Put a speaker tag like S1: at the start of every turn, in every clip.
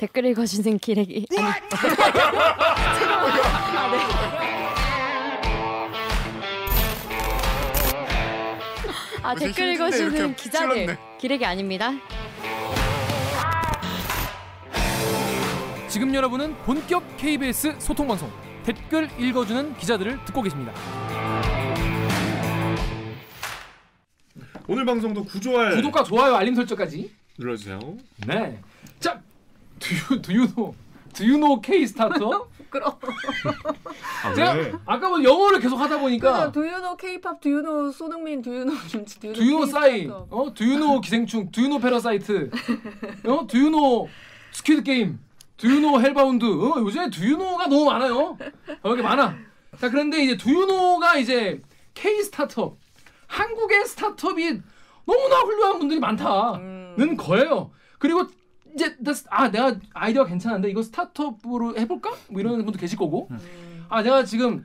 S1: 댓글 읽어주는 기레기 아니 아, 네. 아
S2: 무슨
S1: 댓글 읽어주는 기자들. 기레기 아닙니다.
S3: 지금 여러분은 본격 KBS 소통 방송 댓글 읽어주는 기자들을 듣고 계십니다.
S2: 오늘 방송도 구조할
S3: 구독과 좋아요, 알림 설정까지.
S2: 눌러주세요.
S3: 네. 자, 두유 두유노 두유노 K 스타터.
S4: 부끄러워.
S2: 아,
S3: 제가
S2: 왜?
S3: 아까 뭐 영어를 계속 하다 보니까
S4: Do you know K-pop? Do you know 손흥민? Do you know 김치? Do you know
S3: 두유노 싸이,
S4: K-pop?
S3: 어 두유노 기생충, 두유노 패러사이트, 어 두유노 스퀴드 게임, 두유노 헬바운드. 어 요즘에 Do you know가 너무 많아요. 어, 이렇게 많아. 자 그런데 이제 Do you know가 이제 K 스타트업, 한국의 스타트업이 너무나 훌륭한 분들이 많다는
S4: 음.
S3: 거예요. 그리고 이제 아 내가 아이디어가 괜찮은데 이거 스타트업으로 해볼까? 뭐 이런 분도 계실 거고.
S4: 음.
S3: 아 내가 지금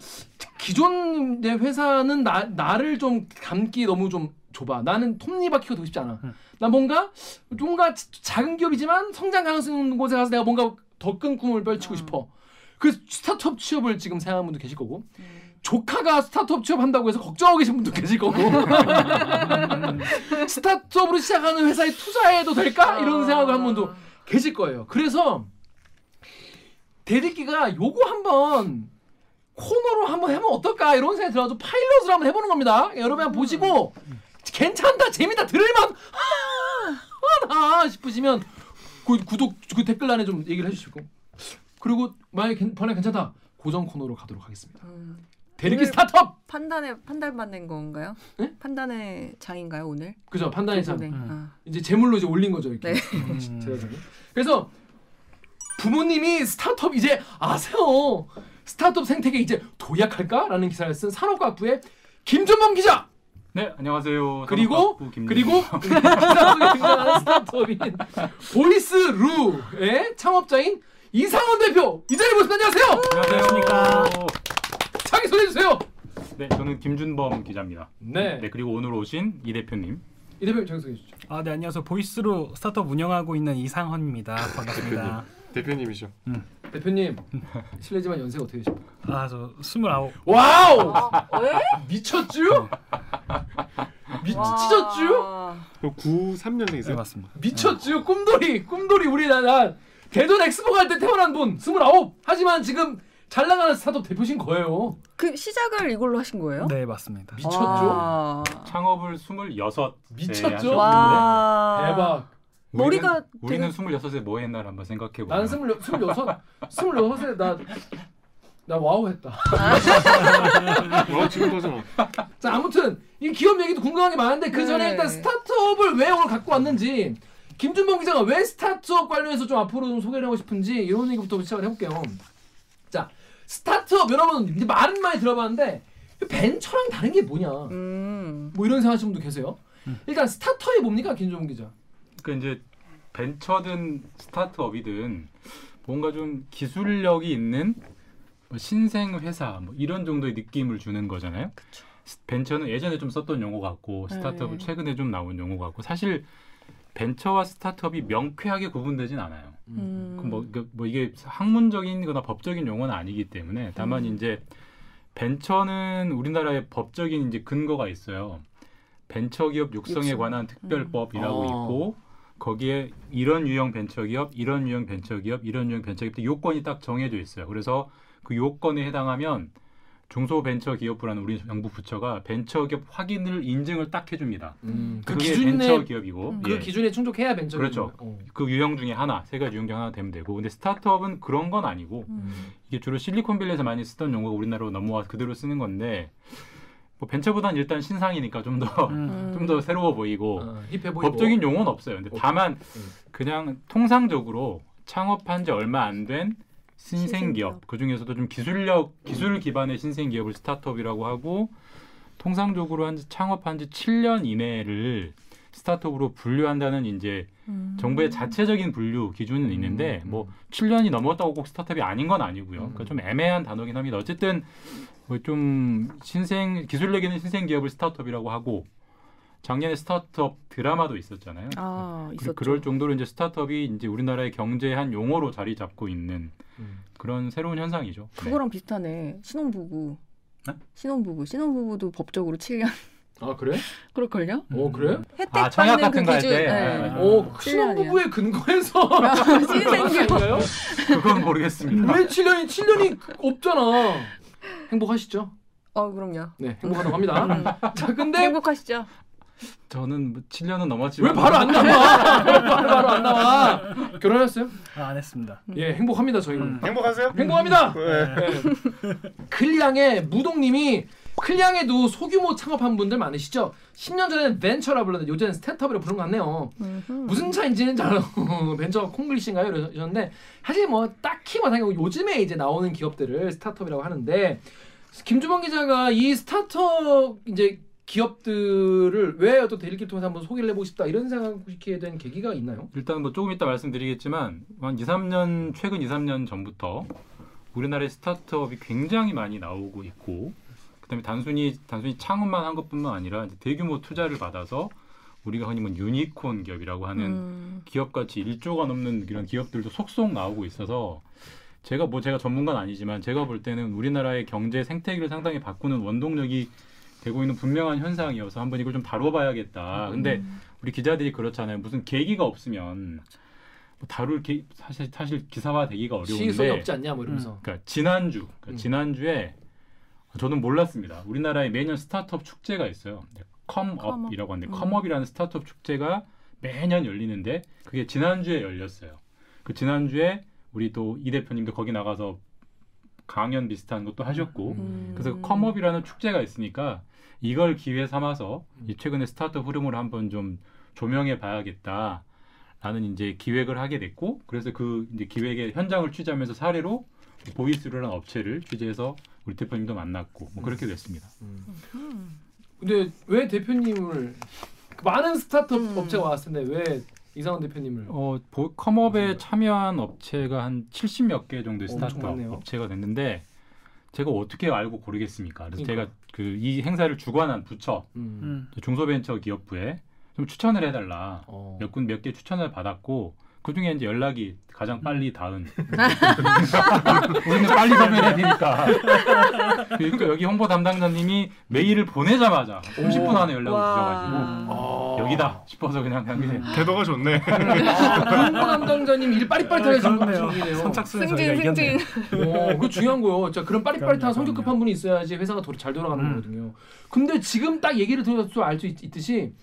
S3: 기존 내 회사는 나 나를 좀 감기 너무 좀 좁아. 나는 톱니바퀴가 되고 싶지 않아. 나 뭔가 뭔가 자- 작은 기업이지만 성장 가능성 있는 곳에 가서 내가 뭔가 더 큰 꿈을 펼치고 싶어. 그래서 스타트업 취업을 지금 생각하는 분도 계실 거고. 조카가 스타트업 취업한다고 해서 걱정하고 계신 분도 계실 거고 스타트업으로 시작하는 회사에 투자해도 될까 이런 생각을 한 분도 계실 거예요. 그래서 대리기가 요거 한번 코너로 한번 해보면 어떨까 이런 생각이 들어가지고 파일럿을 한번 해보는 겁니다. 여러분 한번 보시고 괜찮다 재밌다 들을만 하다 싶으시면 그 구독 그 댓글란에 좀 얘기를 해주시고 그리고 만약에 괜- 번에 괜찮다 고정 코너로 가도록 하겠습니다.
S4: 음.
S3: 대리기 스타트업
S4: 판단에 판단받는 건가요?
S3: 네?
S4: 판단의 장인가요 오늘?
S3: 그죠 판단의 장
S4: 네.
S5: 음.
S4: 아.
S3: 이제 제물로 이제 올린 거죠 이렇게
S4: 네.
S3: 제자들이. 그래서 부모님이 스타트업 이제 아세요 스타트업 생태계 이제 도약할까라는 기사를 쓴 산업과학부의 김준범 기자
S5: 네, 안녕하세요.
S3: 그리고 그리고 등장하는 스타트업인 보이스루의 창업자인 이상헌 대표 이 자리에 모십니다 안녕하세요
S5: 안녕하십니까.
S3: 자기 소개해 주세요
S5: 네, 저는 김준범 기자입니다.
S3: 네,
S5: 네, 그리고 오늘 오신 이 대표님.
S3: 이 대표 자기 소개해 주시죠
S6: 아, 네, 안녕하세요. 보이스루 스타트업 운영하고 있는 이상헌입니다. 반갑습니다.
S2: 대표님이죠.
S3: 대표님 실례지만 연세가 어떻게 되십니까
S6: 아, 저 29.
S3: 와우
S4: 아, 왜?
S3: 미쳤쥬 미쳤쥬
S2: 그 93년생이세요?
S6: 네, 맞습니다.
S3: 미쳤쥬 꿈돌이 꿈돌이 우리 나, 나 대전 엑스포 갈 때 태어난 분 스물아홉 하지만 지금 잘 나가는 스타트업 대표신 거예요
S4: 그 시작을 이걸로 하신 거예요?
S6: 네, 맞습니다.
S3: 미쳤죠
S4: 와.
S5: 창업을 26세
S3: 미쳤죠?
S4: 와.
S3: 대박
S4: 머리가
S5: 우리는
S4: 되게-
S5: 26에 뭐 했나를 한번 생각해 보면
S3: 나는 스물 스물여섯 스물여섯에 나 나 와우 했다
S2: 와 지금 하잖아.
S3: 자 아무튼 이 기업 얘기도 궁금한 게 많은데 그 전에
S4: 네.
S3: 일단 스타트업을 왜 오늘 갖고 왔는지 김준범 기자가 왜 스타트업 관련해서 좀 앞으로 좀 소개를 하고 싶은지 이런 얘기부터 시작을 해볼게요. 자 스타트업 여러분 이제 말은 많이 들어봤는데 벤처랑 다른 게 뭐냐
S4: 음.
S3: 뭐 이런 생각하시는 분도 계세요. 일단 스타트업이 뭡니까 김준범 기자?
S5: 그러니까 이제 벤처든 스타트업이든 뭔가 좀 기술력이 있는 뭐 신생 회사 뭐 이런 정도의 느낌을 주는 거잖아요. 스- 벤처는 예전에 좀 썼던 용어 같고 스타트업은
S4: 네.
S5: 최근에 좀 나온 용어 같고 사실 벤처와 스타트업이 명쾌하게 구분되진 않아요.
S4: 음.
S5: 그 뭐, 그뭐 이게 학문적인거나 법적인 용어는 아니기 때문에 다만
S4: 음.
S5: 이제 벤처는 우리나라의 법적인 이제 근거가 있어요. 벤처기업 육성에
S4: 육성.
S5: 관한 특별법이라고
S3: 어.
S5: 있고 거기에 이런 유형 벤처기업, 이런 유형 벤처기업, 이런 유형 벤처기업 요건이 딱 정해져 있어요. 그래서 그 요건에 해당하면 중소벤처기업부라는 우리 정부 부처가 벤처기업 확인을 인증을 딱 해줍니다.
S3: 음, 그 기준에
S5: 벤처기업이고
S4: 음.
S3: 그
S5: 예.
S3: 기준에 충족해야 벤처
S5: 그렇죠. 그 유형 중에 하나, 세 가지 유형 중에 하나 되면 되고, 근데 스타트업은 그런 건 아니고
S4: 음.
S5: 이게 주로 실리콘밸리에서 많이 쓰던 용어가 우리나라로 넘어와 그대로 쓰는 건데 뭐 벤처보다는 일단 신상이니까 좀 더 좀더
S6: 음.
S5: 새로워 보이고
S3: 어,
S5: 법적인 용어는 없어요. 근데. 다만
S3: 음.
S5: 그냥 통상적으로 창업한 지 얼마 안 된 신생기업,
S4: 신생 기업.
S5: 그 중에서도 좀 기술력 기술 기반의 신생 기업을 스타트업이라고 하고 통상적으로 한 창업한 지 7년 이내를 스타트업으로 분류한다는 이제
S4: 음.
S5: 정부의 자체적인 분류 기준은 있는데
S3: 음.
S5: 뭐 7년이 넘었다고 꼭 스타트업이 아닌 건 아니고요.
S3: 음.
S5: 그러니까 좀 애매한 단어긴 합니다. 어쨌든 뭐 좀 신생 기술력 있는 신생 기업을 스타트업이라고 하고 작년에 스타트업 드라마도 있었잖아요.
S4: 아
S5: 그-
S4: 있었죠.
S5: 그럴 정도로 이제 스타트업이 이제 우리나라의 경제의 한 용어로 자리 잡고 있는
S2: 음.
S5: 그런 새로운 현상이죠. 네.
S4: 그거랑 비슷하네. 신혼부부.
S5: 네?
S4: 신혼부부. 신혼부부도 법적으로 7년.
S3: 아 그래?
S4: 그럴걸요?
S3: 어 그래?
S4: 혜택
S5: 아, 청약
S4: 받는 그
S5: 같은 거할
S4: 기준.
S5: 때?
S4: 네.
S5: 아,
S4: 어칠 년이야.
S3: 신혼부부의 근거에서
S4: 신생겨.
S3: 아닌가요?
S5: 그건 모르겠습니다.
S3: 왜 7년이 7년이 없잖아. 행복하시죠?
S4: 어 그럼요.
S3: 네, 행복하다고 합니다.
S4: 음.
S3: 자, 근데
S4: 행복하시죠?
S5: 저는 뭐 7년은 넘었지만
S3: 왜 바로 안 나와? 왜 바로 바로 안 나와? 결혼했어요?
S6: 아, 안 했습니다.
S3: 예, 행복합니다 저희는.
S6: 음.
S2: 행복하세요?
S3: 행복합니다.
S2: 네.
S3: 네. 클량의 무동님이 클량에도 소규모 창업한 분들 많으시죠? 10년 전에는 벤처라 불렀는데 요새는 스타트업이라 부르는 것 같네요. 무슨 차인지는 잘 벤처 콩글리시인가요? 이러셨는데 사실 뭐 딱히 마상이고 요즘에 이제 나오는 기업들을 스타트업이라고 하는데 김준범 기자가 이 스타트업 이제 기업들을 왜 어떤 데일리를 통해서 한번 소개를 해보고 싶다 이런 생각하게 된 계기가 있나요?
S5: 일단 뭐 조금 이따 말씀드리겠지만 한 2, 3년 최근 2, 3년 전부터 우리나라의 스타트업이 굉장히 많이 나오고 있고 그다음에 단순히 단순히 창업만 한 것뿐만 아니라 이제 대규모 투자를 받아서 우리가 흔히 뭐 유니콘 기업이라고 하는
S4: 음.
S5: 기업 가치 1조가 넘는 이런 기업들도 속속 나오고 있어서 제가 뭐 제가 전문가는 아니지만 제가 볼 때는 우리나라의 경제 생태계를 상당히 바꾸는 원동력이 되고 있는 분명한 현상이어서 한번 이걸 좀 다뤄봐야겠다. 근데
S4: 음.
S5: 우리 기자들이 그렇잖아요. 무슨 계기가 없으면 뭐 다룰 게 사실 사실 기사화 되기가
S3: 시의성이
S5: 어려운데.
S3: 없지 않냐 뭐 이러면서.
S5: 그러니까 지난주 그러니까
S3: 음.
S5: 지난주에 저는 몰랐습니다. 우리나라에 매년 스타트업 축제가 있어요. 네, 컴업이라고 하는데
S4: 음.
S5: 컴업이라는 스타트업 축제가 매년 열리는데 그게 지난주에 열렸어요. 그 지난주에 우리 또 이 대표님도 거기 나가서 강연 비슷한 것도 하셨고
S4: 음.
S5: 그래서 컴업이라는 축제가 있으니까 이걸 기회 삼아서
S3: 음.
S5: 이 최근에 스타트업 흐름을 한번 좀 조명해 봐야겠다 라는 이제 기획을 하게 됐고 그래서 그 이제 기획의 현장을 취재하면서 사례로 보이스루라는 업체를 취재해서 우리 대표님도 만났고 뭐 그렇게 됐습니다.
S4: 음.
S3: 근데 왜 대표님을 그 많은 스타트업
S4: 음.
S3: 업체가 왔을 텐데 왜 이상원 대표님을
S5: 어, 보- 컴업에. 참여한 업체가 한 70몇 개 정도의 스타트업. 업체가 됐는데 제가 어떻게 알고 고르겠습니까? 그래서
S3: 그러니까.
S5: 제가 그 이 행사를 주관한 부처
S3: 음.
S6: 음.
S5: 중소벤처기업부에 좀 추천을 해달라.
S3: 어.
S5: 몇군 몇 개 추천을 받았고 그 중에 이제 연락이 가장 빨리 닿은. 우리는 빨리 선별해야 되니까. 그러니까 여기 홍보 담당자님이 메일을 보내자마자 30분 안에 연락을
S4: 와.
S5: 주셔가지고
S3: 아.
S5: 여기다 싶어서 그냥 간 게.
S2: 태도가 좋네.
S3: 아, 홍보 담당자님 일 빠릿빠릿하게. 중이네요.
S6: 선착순
S4: 승진 승진.
S3: 어, 그 중요한 거요. 자, 그런 빠릿빠릿한 성격. 급한 분이 있어야지 회사가 도, 잘 돌아가는
S6: 음.
S3: 거거든요. 근데 지금 딱 얘기를 들어서 알 수 있듯이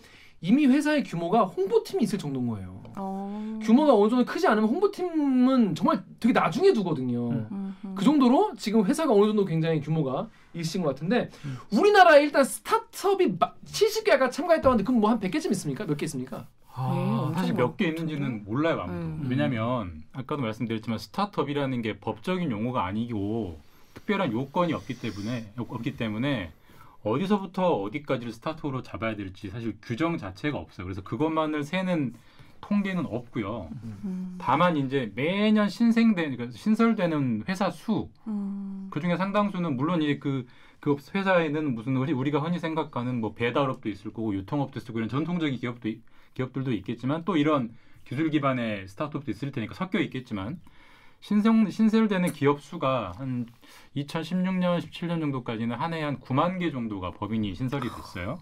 S3: 이미 회사의 규모가 홍보팀이 있을 정도인 거예요.
S4: 어.
S3: 규모가 어느 정도 크지 않으면 홍보팀은 정말 되게 나중에 두거든요.
S6: 음.
S3: 그 정도로 지금 회사가 어느 정도 굉장히 규모가 있으신 것 같은데
S6: 음.
S3: 우리나라에 일단 스타트업이 70개가 참가했다고 하는데 그럼 뭐 한 100개쯤 있습니까? 몇 개 있습니까?
S5: 아,
S4: 엄청
S5: 사실 몇 개? 있는지는 몰라요 아무도.
S4: 음.
S5: 왜냐하면 아까도 말씀드렸지만 스타트업이라는 게 법적인 용어가 아니고 특별한 요건이 없기 때문에 없기 때문에 어디서부터 어디까지를 스타트업으로 잡아야 될지 사실 규정 자체가 없어요. 그래서 그것만을 세는 통계는 없고요.
S4: 음.
S5: 다만 이제 매년 신생된 그러니까 신설되는 회사 수
S4: 음.
S5: 그 중에 상당수는 물론 이제 그, 그 회사에는 무슨 우리 우리가 흔히 생각하는 뭐 배달업도 있을 거고 유통업도 있을 거고 이런 전통적인 기업도 있- 기업들도 있겠지만 또 이런 기술 기반의 스타트업도 있을 테니까 섞여 있겠지만 신생 신설되는 기업 수가 한 2016년 17년 정도까지는 한 해에 한 9만 개 정도가 법인이 신설이 됐어요.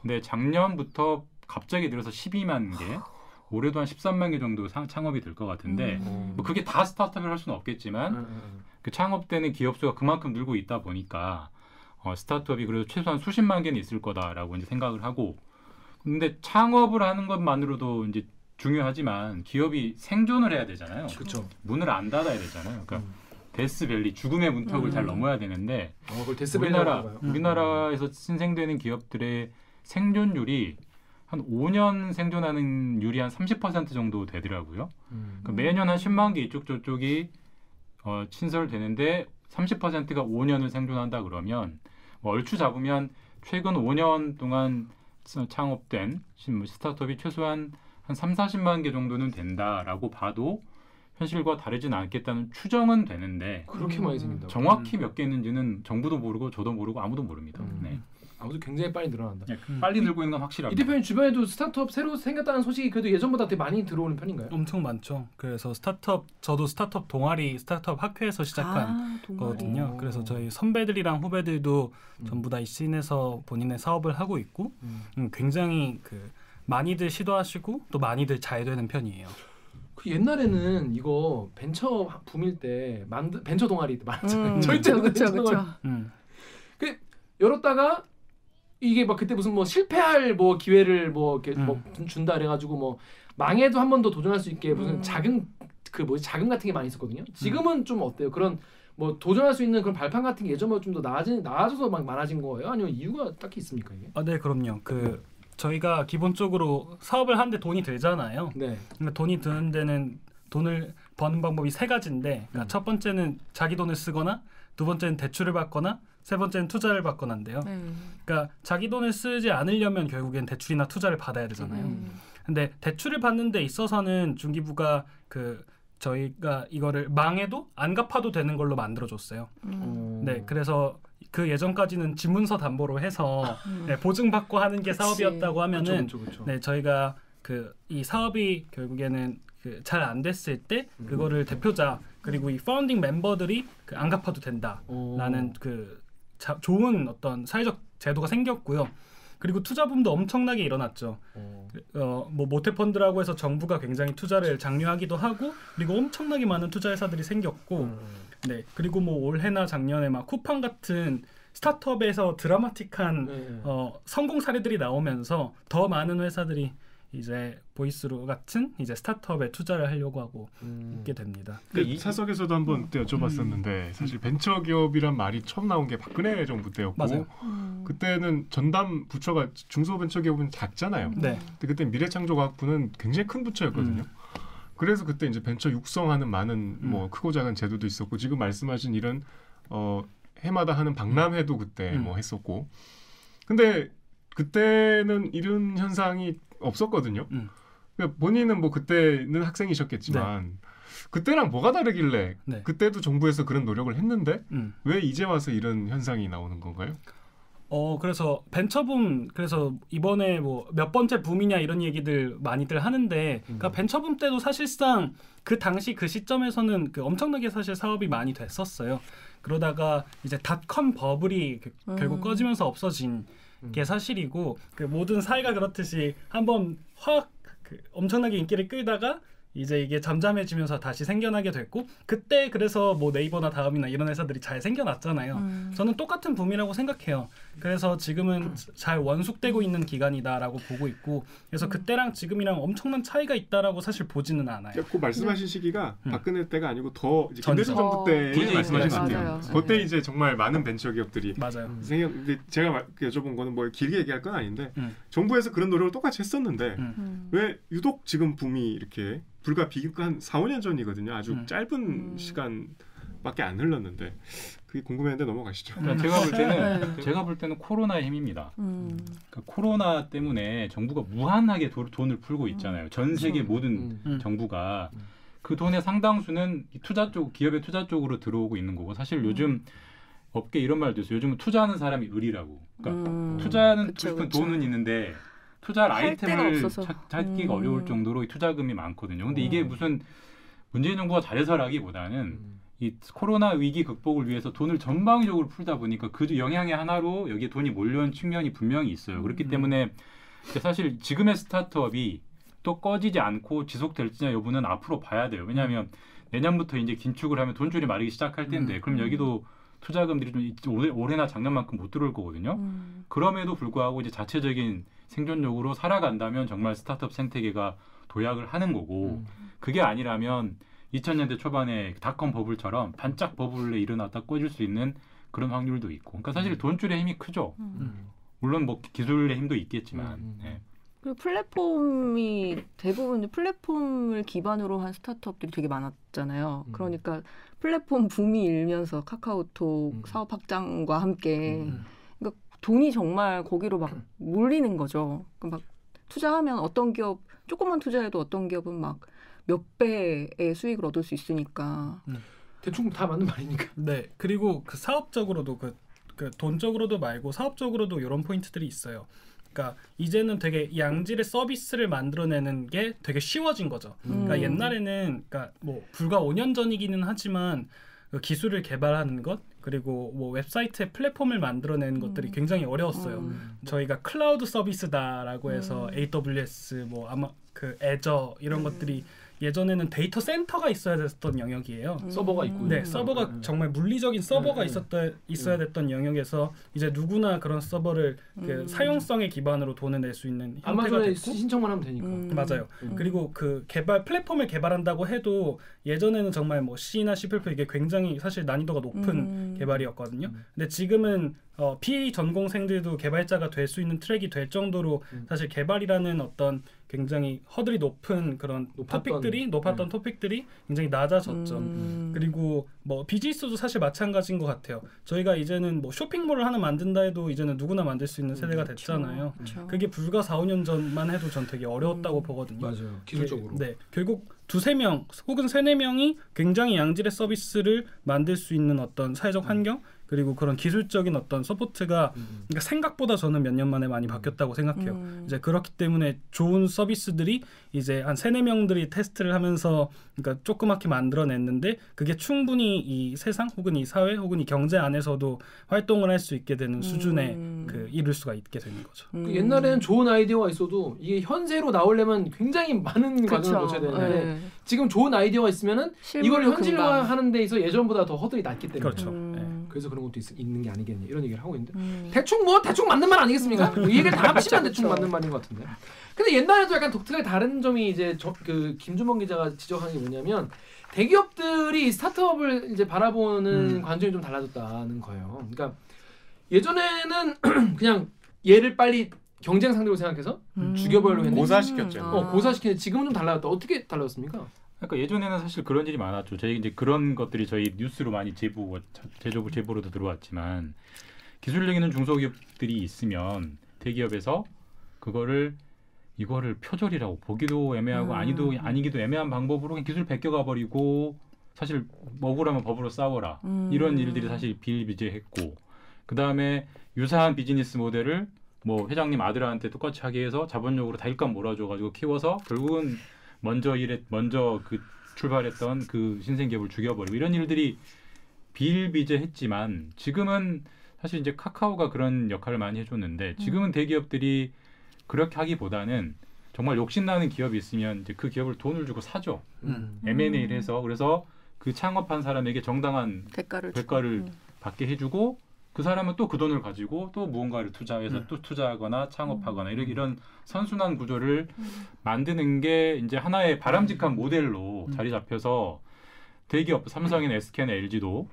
S5: 근데 작년부터 갑자기 늘어서 12만 개, 올해도 한 13만 개 정도 상- 창업이 될 것 같은데
S4: 음.
S5: 뭐 그게 다 스타트업을 할 수는 없겠지만 그 창업되는 기업 수가 그만큼 늘고 있다 보니까 어, 스타트업이 그래도 최소한 수십만 개는 있을 거다라고 이제 생각을 하고 근데 창업을 하는 것만으로도 이제 중요하지만 기업이 생존을 해야 되잖아요.
S3: 그렇죠.
S5: 문을 안 닫아야 되잖아요. 그러니까
S3: 음.
S5: 데스밸리 죽음의 문턱을
S4: 음.
S5: 잘 넘어야 되는데
S3: 어,
S5: 우리나라.
S6: 음.
S5: 우리나라에서 신생되는 기업들의 생존율이 한 5년 생존하는 율이 한 30% 정도 되더라고요.
S3: 음.
S5: 그러니까 매년 한 10만 개 이쪽 저쪽이 어, 신설되는데 30%가 5년을 생존한다 그러면 뭐 얼추 잡으면 최근 5년 동안 스- 창업된 신- 뭐 스타트업이 최소한 한 3, 40만 개 정도는 된다라고 봐도 현실과 다르진 않겠다는 추정은 되는데
S3: 그렇게
S4: 음.
S3: 많이 생긴다.
S5: 정확히 몇 개 있는지는 정부도 모르고 저도 모르고 아무도 모릅니다.
S3: 음.
S5: 네.
S3: 아무튼 굉장히 빨리 늘어난다.
S5: 예,
S6: 음.
S5: 빨리 늘고 있는
S3: 건이
S5: 확실합니다.
S3: 대표님 주변에도 스타트업 새로 생겼다는 소식이 그래도 예전보다 되게 많이 들어오는 편인가요?
S6: 엄청 많죠. 그래서 스타트업 저도 스타트업 동아리 스타트업 학회에서 시작한
S4: 아.
S6: 거거든요.
S3: 오.
S6: 그래서 저희 선배들이랑 후배들도
S3: 음.
S6: 전부 다 이 씬에서 본인의 사업을 하고 있고
S3: 음.
S6: 음, 굉장히 그 많이들 시도하시고 또 많이들 잘 되는 편이에요.
S3: 그 옛날에는 이거 벤처 붐일 때 만드 벤처 동아리 때 많았잖아요.
S4: 음,
S3: 저희 때는
S4: 그쵸,
S3: 벤처
S4: 그쵸,
S3: 동아리.
S6: 음.
S3: 열었다가 이게 막 그때 무슨 뭐 실패할 뭐 기회를 뭐 이렇게
S6: 음.
S3: 뭐 준다 그래가지고 뭐 망해도 한 번 더 도전할 수 있게 무슨
S4: 음.
S3: 자금 그 뭐지 자금 같은 게 많이 있었거든요. 지금은 좀 어때요? 그런 뭐 도전할 수 있는 그런 발판 같은 게 예전보다 좀 더 나아진 나아져서 막 많아진 거예요? 아니면 이유가 딱히 있습니까 이게?
S6: 아, 네, 그럼요. 그 저희가 기본적으로 사업을 하는데 돈이 들잖아요.
S3: 네.
S6: 그러니까 돈이 드는 데는 돈을 버는 방법이 세 가지인데 그러니까
S3: 음.
S6: 첫 번째는 자기 돈을 쓰거나 두 번째는 대출을 받거나 세 번째는 투자를 받거나인데요.
S4: 네.
S6: 그러니까 자기 돈을 쓰지 않으려면 결국엔 대출이나 투자를 받아야 되잖아요.
S4: 음.
S6: 근데 대출을 받는 데 있어서는 중기부가 그 저희가 이거를 망해도 안 갚아도 되는 걸로 만들어 줬어요.
S4: 음.
S6: 네, 그래서 그 예전까지는 집문서 담보로 해서
S4: 음.
S6: 네, 보증받고 하는 게
S4: 그치.
S6: 사업이었다고 하면은
S3: 그렇죠, 그렇죠.
S6: 네, 저희가 그 이 사업이 결국에는 그 잘 안 됐을 때 그거를 대표자 그리고 이 파운딩 멤버들이 그 안 갚아도 된다라는 그 자, 좋은 어떤 사회적 제도가 생겼고요. 그리고 투자 붐도 엄청나게 일어났죠.
S3: 어.
S6: 어, 뭐 모태 펀드라고 해서 정부가 굉장히 투자를 장려하기도 하고 그리고 엄청나게 많은 투자 회사들이 생겼고
S3: 음.
S6: 네 그리고 뭐 올해나 작년에 막 쿠팡 같은 스타트업에서 드라마틱한
S3: 네.
S6: 어, 성공 사례들이 나오면서 더 많은 회사들이 이제 보이스루 같은 이제 스타트업에 투자를 하려고 하고
S3: 음.
S6: 있게 됩니다.
S2: 그
S5: 이-
S2: 사석에서도 한번 그때 여쭤봤었는데 사실 벤처 기업이란 말이 처음 나온 게 박근혜 정부 때였고
S6: 맞아요.
S4: 음.
S2: 그때는 전담 부처가 중소벤처 기업은 작잖아요.
S6: 네.
S2: 근데 그때 미래창조과학부는 굉장히 큰 부처였거든요. 그래서 그때 이제 벤처 육성하는 많은
S6: 음.
S2: 뭐 크고 작은 제도도 있었고 지금 말씀하신 이런 어 해마다 하는 박람회도 그때
S6: 음.
S2: 뭐 했었고 근데 그때는 이런 현상이 없었거든요.
S6: 음.
S2: 그러니까 본인은 뭐 그때는 학생이셨겠지만 그때랑 뭐가 다르길래
S6: 네.
S2: 그때도 정부에서 그런 노력을 했는데
S6: 음.
S2: 왜 이제 와서 이런 현상이 나오는 건가요?
S6: 어 그래서 벤처붐 그래서 이번에 뭐 몇 번째 붐이냐 이런 얘기들 많이들 하는데 그러니까
S3: 음.
S6: 벤처붐 때도 사실상 그 당시 그 시점에서는 그 엄청나게 사실 사업이 많이 됐었어요. 그러다가 이제 닷컴 버블이 그-
S4: 음.
S6: 결국 꺼지면서 없어진
S3: 음.
S6: 게 사실이고 그 모든 사회가 그렇듯이 한번 확 그 엄청나게 인기를 끌다가 이제 이게 잠잠해지면서 다시 생겨나게 됐고 그때 그래서 뭐 네이버나 다음이나 이런 회사들이 잘 생겨났잖아요.
S4: 음.
S6: 저는 똑같은 붐이라고 생각해요. 그래서 지금은 잘 원숙되고 있는 기간이다라고 보고 있고 그래서 그때랑 지금이랑 엄청난 차이가 있다라고 사실 보지는 않아요.
S2: 그 말씀하신 시기가
S6: 음.
S2: 박근혜 때가 아니고 더 이제. 김대중 정부
S5: 때더
S2: 말씀하신 것. 같아요.
S4: 맞아요.
S2: 그때
S4: 네.
S2: 이제 정말 많은 벤처 기업들이
S6: 맞아요.
S3: 음.
S2: 생겨. 근데 제가 말- 여쭤본 거는 뭐 길게 얘기할 건 아닌데
S6: 음.
S2: 정부에서 그런 노력을 똑같이 했었는데
S6: 음.
S4: 음.
S2: 왜 유독 지금 붐이 이렇게 불과 비교가 한 4, 5년 전이거든요. 아주
S6: 음.
S2: 짧은
S4: 음.
S2: 시간밖에 안 흘렀는데 그게 궁금했는데 넘어가시죠.
S5: 그러니까 제가 볼 때는
S4: 네.
S5: 제가 볼 때는 코로나의 힘입니다.
S4: 음.
S5: 그러니까 코로나 때문에 정부가 무한하게 도- 돈을 풀고 있잖아요. 전 세계
S3: 그렇죠.
S5: 모든
S3: 음.
S6: 음.
S5: 정부가
S3: 음.
S5: 그 돈의 상당수는 이 투자 쪽 기업의 투자 쪽으로 들어오고 있는 거고 사실 요즘 업계 이런 말도 있어요. 요즘은 투자하는 사람이 을이라고. 그러니까
S4: 음.
S5: 투자는
S4: 그쵸,
S5: 싶은
S4: 그쵸.
S5: 돈은 있는데 투자할 아이템을. 찾, 찾기가
S4: 음.
S5: 어려울 정도로 이 투자금이 많거든요. 근데 이게
S3: 음.
S5: 무슨 문재인 정부가 잘해서라기보다는
S3: 음.
S5: 이 코로나 위기 극복을 위해서 돈을 전방위적으로 풀다 보니까 그 영향의 하나로 여기에 돈이 몰려온 측면이 분명히 있어요. 그렇기
S6: 음.
S5: 때문에 사실 지금의 스타트업이 또 꺼지지 않고 지속될지냐 여부는 앞으로 봐야 돼요. 왜냐하면 내년부터 이제 긴축을 하면 돈줄이 마르기 시작할 텐데
S3: 음.
S5: 그럼
S4: 음.
S5: 여기도 투자금들이 좀 이- 올해, 올해나 작년만큼 못 들어올 거거든요.
S4: 음.
S5: 그럼에도 불구하고 이제 자체적인 생존력으로 살아간다면 정말 스타트업 생태계가 도약을 하는 거고
S3: 음.
S5: 그게 아니라면 2000년대 초반에 닷컴 버블처럼 반짝 버블에 일어났다 꺼질 수 있는 그런 확률도 있고. 그러니까 사실
S3: 음.
S5: 돈줄의 힘이 크죠.
S4: 음.
S3: 음.
S5: 물론 뭐 기술의 힘도 있겠지만.
S3: 음, 음.
S5: 예.
S4: 그리고 플랫폼이 대부분 이제 플랫폼을 기반으로 한 스타트업들이 되게 많았잖아요.
S3: 음.
S4: 그러니까 플랫폼 붐이 일면서 카카오톡
S3: 음.
S4: 사업 확장과 함께
S3: 음.
S4: 돈이 정말 거기로 막 몰리는 거죠. 그막 투자하면 어떤 기업 조금만 투자해도 어떤 기업은 막 몇 배의 수익을 얻을 수 있으니까.
S3: 대충 다 맞는 말이니까.
S6: 네. 그리고 그 사업적으로도 그 그 돈적으로도 말고 사업적으로도 이런 포인트들이 있어요. 그러니까 이제는 되게 양질의 서비스를 만들어내는 게 되게 쉬워진 거죠. 그러니까
S4: 음.
S6: 옛날에는 그러니까 뭐 불과 5년 전이기는 하지만 그 기술을 개발하는 것 그리고 뭐 웹사이트의 플랫폼을 만들어내는 것들이 굉장히 어려웠어요.
S4: 음.
S6: 저희가 클라우드 서비스다라고 해서
S4: 음.
S6: AWS 뭐 아마 그 Azure 이런 것들이 예전에는 데이터 센터가 있어야 됐던 영역이에요.
S3: 서버가 있고.
S6: 네,
S3: 음.
S6: 서버가
S3: 음.
S6: 정말 물리적인 서버가
S3: 음, 음.
S6: 있었다 있어야 됐던 영역에서 이제 누구나 그런 서버를 그
S4: 음.
S6: 사용성의 기반으로 돈을 낼 수 있는 형태가
S3: 아마존에
S6: 됐고
S3: 신청만 하면 되니까.
S4: 음.
S6: 맞아요.
S3: 음.
S6: 그리고 그 개발 플랫폼을 개발한다고 해도 예전에는 정말 뭐 C나 C++ 이게 굉장히 사실 난이도가 높은
S4: 음.
S6: 개발이었거든요.
S3: 음.
S6: 근데 지금은 어, 비전공생들도 개발자가 될 수 있는 트랙이 될 정도로
S3: 음.
S6: 사실 개발이라는 어떤 굉장히 허들이 높은 그런
S3: 높았던-
S6: 토픽들이 높았던
S3: 네.
S6: 토픽들이 굉장히 낮아졌죠.
S4: 음.
S6: 그리고 뭐 비즈니스도 사실 마찬가지인 것 같아요. 저희가 이제는 뭐 쇼핑몰을 하나 만든다 해도 이제는 누구나 만들 수 있는 세대가 됐잖아요.
S4: 그렇죠.
S6: 그게 불과 4, 5년 전만 해도 전 되게 어려웠다고
S4: 음.
S6: 보거든요.
S3: 맞아요. 기술적으로.
S6: 네, 결국 두세 명 혹은 세네 명이 굉장히 양질의 서비스를 만들 수 있는 어떤 사회적 환경 그리고 그런 기술적인 어떤 support가
S3: 음.
S6: 그러니까 생각보다 저는 몇 년 만에 많이 바뀌었다고 생각해요.
S4: 음.
S6: 이제 그렇기 때문에 좋은 서비스들이 이제 한 세네 명들이 테스트를 하면서 그러니까 조그맣게 만들어냈는데 그게 충분히 이 세상 혹은 이 사회 혹은 이 경제 안에서도 활동을 할 수 있게 되는 수준에
S4: 음.
S6: 그 이룰 수가 있게 되는 거죠.
S4: 음.
S3: 그 옛날에는 좋은 아이디어가 있어도 이게 현세로 나오려면 굉장히 많은 과정을. 거쳐야 되는데
S4: 네.
S3: 지금 좋은 아이디어가 있으면은 이걸. 현실화하는 데 있어 예전보다 더 허들이 낮기 때문에
S6: 그렇죠.
S4: 음.
S3: 그래서 그런 것도 있, 는게 아니겠냐 이런 얘기를 하고 있는데
S4: 음.
S3: 대충 뭐 대충 맞는 말 아니겠습니까? 뭐이 얘기를 다 합치면 대충. 맞는 말인 것 같은데. 근데 옛날에도 약간 독특하게 다른 점이 이제 저, 그 김준범 기자가 지적한 게 뭐냐면 대기업들이 스타트업을 이제 바라보는
S6: 음.
S3: 관점이 좀 달라졌다는 거예요. 그러니까 예전에는 그냥 얘를 빨리 경쟁 상대로 생각해서
S4: 음.
S3: 주교별로 했는데
S2: 고사시켰죠.
S4: 아.
S3: 어, 고사시키는데 지금은 좀 달라졌다. 어떻게 달라졌습니까?
S5: 그러니까 예전에는 사실 그런 일이 많았죠. 저희 이제 그런 것들이 저희 뉴스로 많이 제보 제보 제보로도 들어왔지만 기술력 있는 중소기업들이 있으면 대기업에서 그거를 이거를 표절이라고 보기도 애매하고
S4: 음.
S5: 아니도 아니기도 애매한 방법으로 기술 베껴가 버리고 사실 뭐 억울하면 법으로 싸워라
S4: 음.
S5: 이런 일들이 사실 비일비재했고 그 다음에 유사한 비즈니스 모델을 뭐 회장님 아들한테 똑같이 하게 해서 자본력으로 다 일감 몰아줘가지고 키워서 결국은 먼저 일에 먼저 그 출발했던 그 신생 기업을 죽여버리고 이런 일들이 비일비재했지만 지금은 사실 이제 카카오가 그런 역할을 많이 해줬는데 지금은 대기업들이 그렇게 하기보다는 정말 욕심나는 기업이 있으면 이제 그 기업을 돈을 주고 사죠.
S3: 음.
S5: M&A를 해서 그래서 그 창업한 사람에게 정당한
S4: 대가를.
S5: 대가를
S4: 음.
S5: 받게 해주고 그 사람은 또 그 돈을 가지고 또 무언가를 투자해서
S6: 음.
S5: 또 투자하거나 창업하거나 이런 이런 선순환 구조를 만드는 게 이제 하나의 바람직한 모델로
S6: 음.
S5: 자리 잡혀서 대기업 삼성이나 SK나 LG도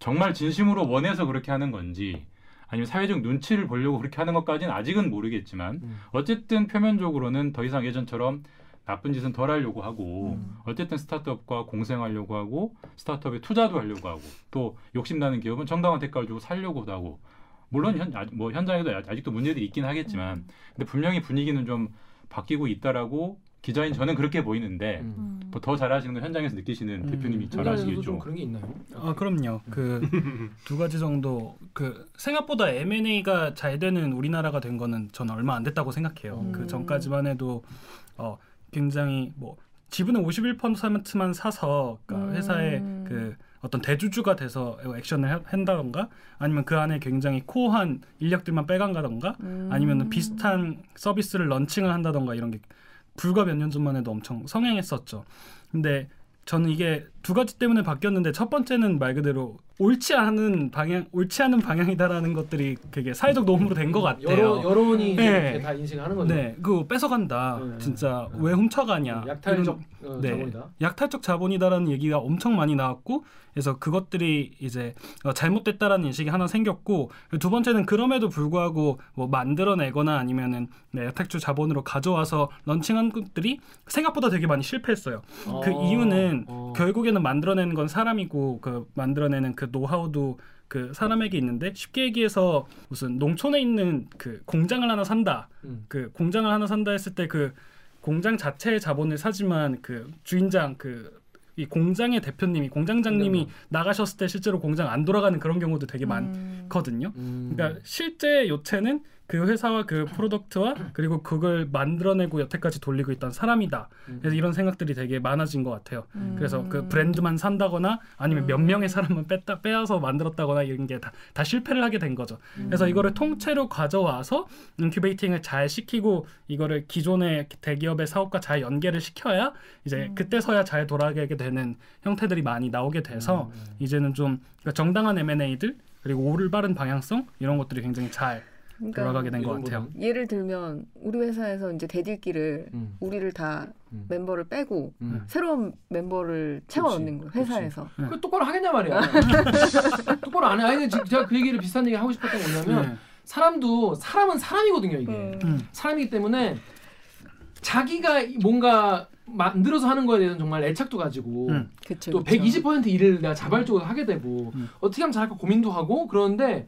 S5: 정말 진심으로 원해서 그렇게 하는 건지 아니면 사회적 눈치를 보려고 그렇게 하는 것까지는 아직은 모르겠지만
S3: 음.
S5: 어쨌든 표면적으로는 더 이상 예전처럼 나쁜 짓은 덜 하려고 하고
S4: 음.
S5: 어쨌든 스타트업과 공생하려고 하고 스타트업에 투자도 하려고 하고 또 욕심나는 기업은 정당한 대가를 주고 살려고도 하고 물론 현, 아직- 뭐 현장에도 아- 아직도 문제들이 있긴 하겠지만 근데 분명히 분위기는 좀 바뀌고 있다라고 기자인 저는 그렇게 보이는데
S3: 음.
S4: 음.
S5: 뭐더 잘하시는 건 현장에서 느끼시는
S6: 음.
S5: 대표님이 잘
S3: 현장에서도
S5: 아시겠죠.
S3: 좀 그런 게 있나요?
S6: 아 그럼요. 그 두 가지 정도 그 생각보다 M&A가 잘 되는 우리나라가 된 거는 저는 얼마 안 됐다고 생각해요.
S4: 음.
S6: 그 전까지만 해도 어 굉장히 뭐 지분의 51%만 사서 그러니까
S4: 음.
S6: 회사의 그 어떤 대주주가 돼서 액션을 하- 한다던가 아니면 그 안에 굉장히 코어한 인력들만 빼간다던가
S4: 음.
S6: 아니면 비슷한 서비스를 런칭을 한다던가 이런 게 불과 몇 년 전만 해도 엄청 성행했었죠. 근데 저는 이게 두 가지 때문에 바뀌었는데 첫 번째는 말 그대로 옳지 않은 방향, 옳지 않은 방향이다라는 것들이 되게 사회적 노름으로 된 것 같아요.
S3: 여러 여론이
S6: 네.
S3: 다 인식하는 거죠.
S6: 네, 그거 뺏어간다.
S3: 네.
S6: 진짜
S3: 네.
S6: 왜 훔쳐가냐.
S3: 약탈적
S6: 이런-
S3: 어,
S6: 네.
S3: 자본이다.
S6: 약탈적 자본이다라는 얘기가 엄청 많이 나왔고 그래서 그것들이 이제 어, 잘못됐다라는 인식이 하나 생겼고 두 번째는 그럼에도 불구하고 뭐 만들어내거나 아니면은 네, 약탈적 자본으로 가져와서 런칭한 것들이 생각보다 되게 많이 실패했어요. 그
S3: 어.
S6: 이유는
S3: 어.
S6: 결국에는 만들어내는 건 사람이고 그 만들어내는 그 노하우도 그 사람에게 있는데 쉽게 얘기해서 무슨 농촌에 있는 그 공장을 하나 산다.
S3: 음.
S6: 그 공장을 하나 산다 했을 때 그 공장 자체의 자본을 사지만 그 주인장 그 이 공장의 대표님이 공장장님이 나가셨을 때 실제로 공장 안 돌아가는 그런 경우도 되게
S4: 음.
S6: 많거든요.
S3: 음.
S6: 그러니까 실제 요체는 그 회사와 그 product와 그리고 그걸 만들어내고 여태까지 돌리고 있던 사람이다. 그래서 이런 생각들이 되게 많아진 것 같아요.
S4: 음.
S6: 그래서 그 브랜드만 산다거나 아니면 몇
S4: 음.
S6: 명의 사람만 뺐다 빼앗아 만들었다거나 이런 게 다 실패를 하게 된 거죠. 그래서 이거를 통째로 가져와서 incubating을 잘 시키고 이거를 기존의 대기업의 사업과 잘 연계를 시켜야 이제
S4: 음.
S6: 그때서야 잘 돌아가게 되는 형태들이 많이 나오게 돼서 이제는 좀 그러니까 정당한 M&A들 그리고 올바른 방향성 이런 것들이 굉장히 잘
S4: 그러니까
S6: 돌아가게 된 것 같아요.
S4: 예를 들면 우리 회사에서 이제 대들기를
S3: 음.
S4: 우리를 다
S3: 음.
S4: 멤버를 빼고
S3: 음.
S4: 새로운 멤버를 채워
S3: 그치,
S4: 넣는 거예요. 회사에서.
S3: 그 똑바로 하겠냐 말이야. 똑바로 안 해. 아니 제가 그 얘기를 비슷한 얘기 하고 싶었던 게 뭐냐면
S6: 네.
S3: 사람도 사람은 사람이거든요 이게.
S4: 음.
S6: 음.
S3: 사람이기 때문에 자기가 뭔가 만들어서 하는 거에 대해서는 정말 애착도 가지고
S6: 음.
S4: 그쵸,
S3: 또
S4: 그쵸.
S3: 120% 일을 내가 자발적으로 하게 되고
S6: 음.
S3: 어떻게 하면 잘할까 고민도 하고 그러는데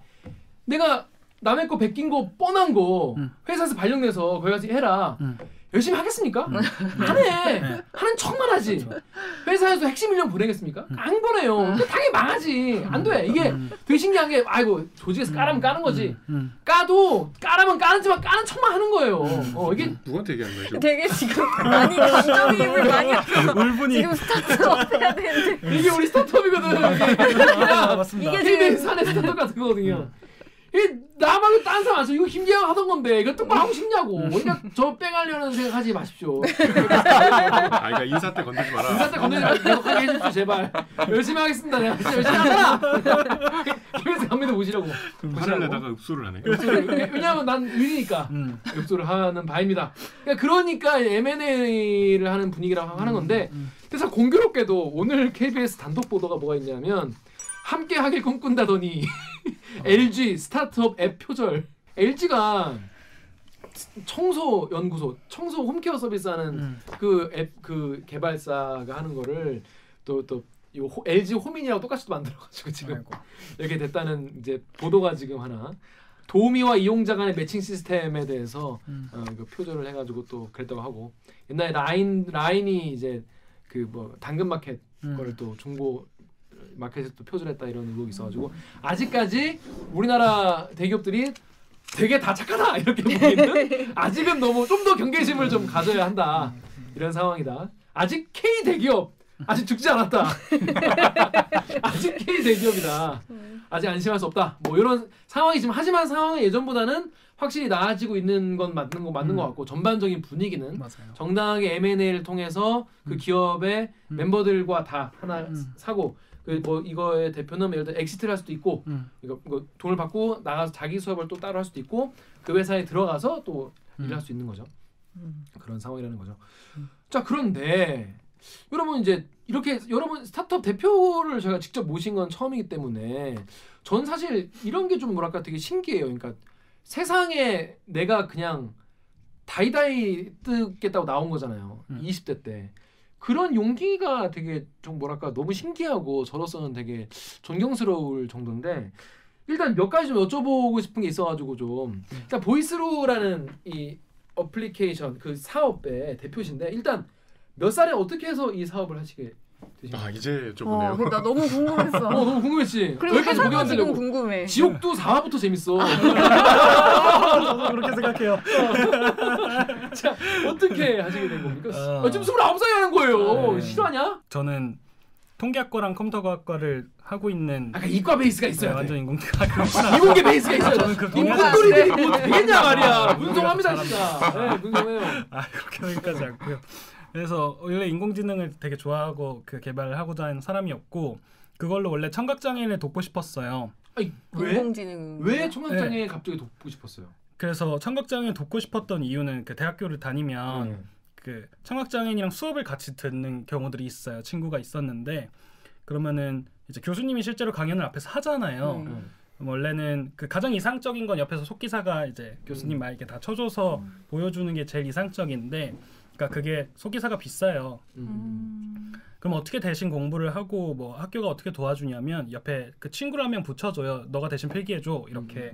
S3: 내가 남의 거 베낀 거 뻔한 거
S6: 음.
S3: 회사에서 발령내서 거기 가서 해라
S6: 음.
S3: 열심히 하겠습니까?
S6: 음.
S3: 하네
S6: 네.
S3: 하는 척만 하지 회사에서 핵심 인력 보내겠습니까?
S6: 음.
S3: 안 보내요 그 당연히 망하지 안 돼 이게
S6: 음.
S3: 되게 신기한 게 아이고 조직에서 까라면 까는 거지
S6: 음.
S3: 까도 까라면 까는지만 까는 척만 하는 거예요 어 이게
S2: 누구한테 얘기하는 거죠?
S4: 되게 지금 많이 감정이입을 많이 하셔서
S6: 울분이
S4: 지금 스타트업 해야 되는데
S3: 이게 우리 스타트업이거든
S6: 아, 맞습니다.
S4: 이게 지금
S3: 산의 스타트업 같은 거거든요. 이 나말고 딴 사람 안 써 이거 김재영 하던 건데 이거 똑바로 하고 싶냐고. 그러니까 저 뺑하려는 생각하지 마십시오.
S2: 아, 그러니까 인사 때 건들지 마라.
S3: 인사 때 건드리지 말고 계속 하게 해주십시오 제발. 열심히 하겠습니다. 내가 진짜 열심히 하잖아. 김혜수 감독도 모시려고.
S2: 화를 내다가 읍소를 하네.
S3: 엽소를 왜- 왜냐하면 난 의리니까
S6: 음.
S3: 엽소를 하는 바입니다. 그러니까, 그러니까 M&A를 하는 분위기라고 하는 건데
S6: 음.
S3: 그래서 공교롭게도 오늘 KBS 단독 보도가 뭐가 있냐면 함께 하길 꿈꾼다더니 LG 스타트업 앱 표절 LG가 청소 연구소 청소 홈케어 서비스하는
S6: 음.
S3: 그앱그 개발사가 하는 거를 또또 요 호- LG 호민이라고 똑같이 또 만들어가지고 지금
S6: 아이고.
S3: 이렇게 됐다는 이제 보도가 지금 하나 도우미와 이용자 간의 매칭 시스템에 대해서
S6: 음.
S3: 어, 그 표절을 해가지고 또 그랬다고 하고 옛날에 라인 라인이 이제 그 뭐 당근마켓
S6: 음.
S3: 거를 또 중고 마켓에 또 표절했다 이런 의혹이 있어가지고 아직까지 우리나라 대기업들이 되게 다 착하다 이렇게 보이는 아직은 너무 좀 더 경계심을 좀 가져야 한다 이런 상황이다 아직 K 대기업 아직 죽지 않았다 아직 K 대기업이다 아직 안심할 수 없다 뭐 이런 상황이지만 하지만 상황은 예전보다는 확실히 나아지고 있는 건 맞는 거 맞는
S6: 음.
S3: 것 같고 전반적인 분위기는
S6: 맞아요.
S3: 정당하게 M&A를 통해서 그
S6: 음.
S3: 기업의
S6: 음.
S3: 멤버들과 다 하나
S6: 음.
S3: 사고 그 뭐 이거의 대표는 예를 들어 exit을 할 수도 있고
S6: 음.
S3: 이거, 이거 돈을 받고 나가서 자기 사업을 또 따로 할 수도 있고 그 회사에 들어가서 또
S6: 음.
S3: 일할 수 있는 거죠.
S4: 음.
S3: 그런 상황이라는 거죠.
S6: 음.
S3: 자 그런데 여러분 이제 이렇게 여러분 스타트업 대표를 제가 직접 모신 건 처음이기 때문에 전 사실 이런 게 좀 뭐랄까 되게 신기해요. 그러니까 세상에 내가 그냥 다이다이 뜨겠다고 나온 거잖아요.
S6: 음.
S3: 20대 때. 그런 용기가 되게 좀 뭐랄까 너무 신기하고 저로서는 되게 존경스러울 정도인데 일단 몇 가지 좀 여쭤보고 싶은 게 있어가지고 좀 일단 보이스루라는 이 어플리케이션 그 사업의 대표신데 일단 몇 살에 어떻게 해서 이 사업을 하시게?
S2: 아 이제
S4: 어,
S2: 여쭤보네요.
S4: 근데 나 너무 궁금했어.
S3: 어 너무 궁금했지.
S4: 그리고
S3: 여기까지 보게
S4: 회사가 지금
S3: 만들려고.
S4: 궁금해.
S3: 지옥도 4화부터 재밌어.
S6: 저도 그렇게 생각해요.
S3: 자 어떻게 하시게 된 겁니까?
S6: 어.
S3: 아, 지금 29살이 하는 거예요.
S6: 네.
S3: 실화냐?
S6: 저는 통계학과랑 컴퓨터과학과를 하고 있는
S3: 아까 이과 베이스가
S6: 네,
S3: 있어야 돼.
S6: 완전 인공지능 그렇구나.
S3: 이공계 베이스가 있어야 돼.
S6: 저는 그
S3: 인공돌이들이 뭐 되겠냐 말이야.
S6: 아,
S3: 분석합니다
S6: 잘합니다.
S3: 진짜. 네, 분석해요.
S6: 아 그렇게 생각하지 않고요. 그래서 원래 인공지능을 되게 좋아하고 그 개발을 하고자 하는 사람이었고 그걸로 원래 청각 장애인을 돕고 싶었어요.
S3: 아니 왜?
S4: 인공지능.
S3: 왜 청각 장애 갑자기 돕고 싶었어요?
S6: 그래서 청각 장애인 돕고 싶었던 이유는 그 대학교를 다니면
S3: 음.
S6: 그 청각 장애인이랑 수업을 같이 듣는 경우들이 있어요. 친구가 있었는데 그러면은 이제 교수님이 실제로 강연을 앞에서 하잖아요.
S4: 음.
S6: 그럼 원래는 그 가장 이상적인 건 옆에서 속기사가 이제 교수님 말 이렇게 다 쳐줘서 보여주는 게 제일 이상적인데, 그러니까 그게 속기사가 비싸요.
S3: 음.
S4: 음.
S6: 그럼 어떻게 대신 공부를 하고 뭐 학교가 어떻게 도와주냐면 옆에 그 친구를 한 명 붙여줘요. 너가 대신 필기해줘 이렇게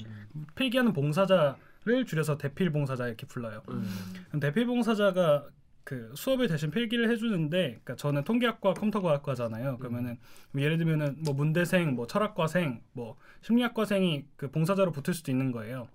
S6: 필기하는 봉사자를 줄여서 대필 봉사자 이렇게 불러요.
S3: 음.
S6: 대필 봉사자가 그 수업을 대신 필기를 해주는데, 그러니까 저는 통계학과 컴퓨터과학과잖아요. 그러면은 뭐 예를 들면은 뭐 문대생, 뭐 철학과생, 뭐 심리학과생이 그 봉사자로 붙을 수도 있는 거예요.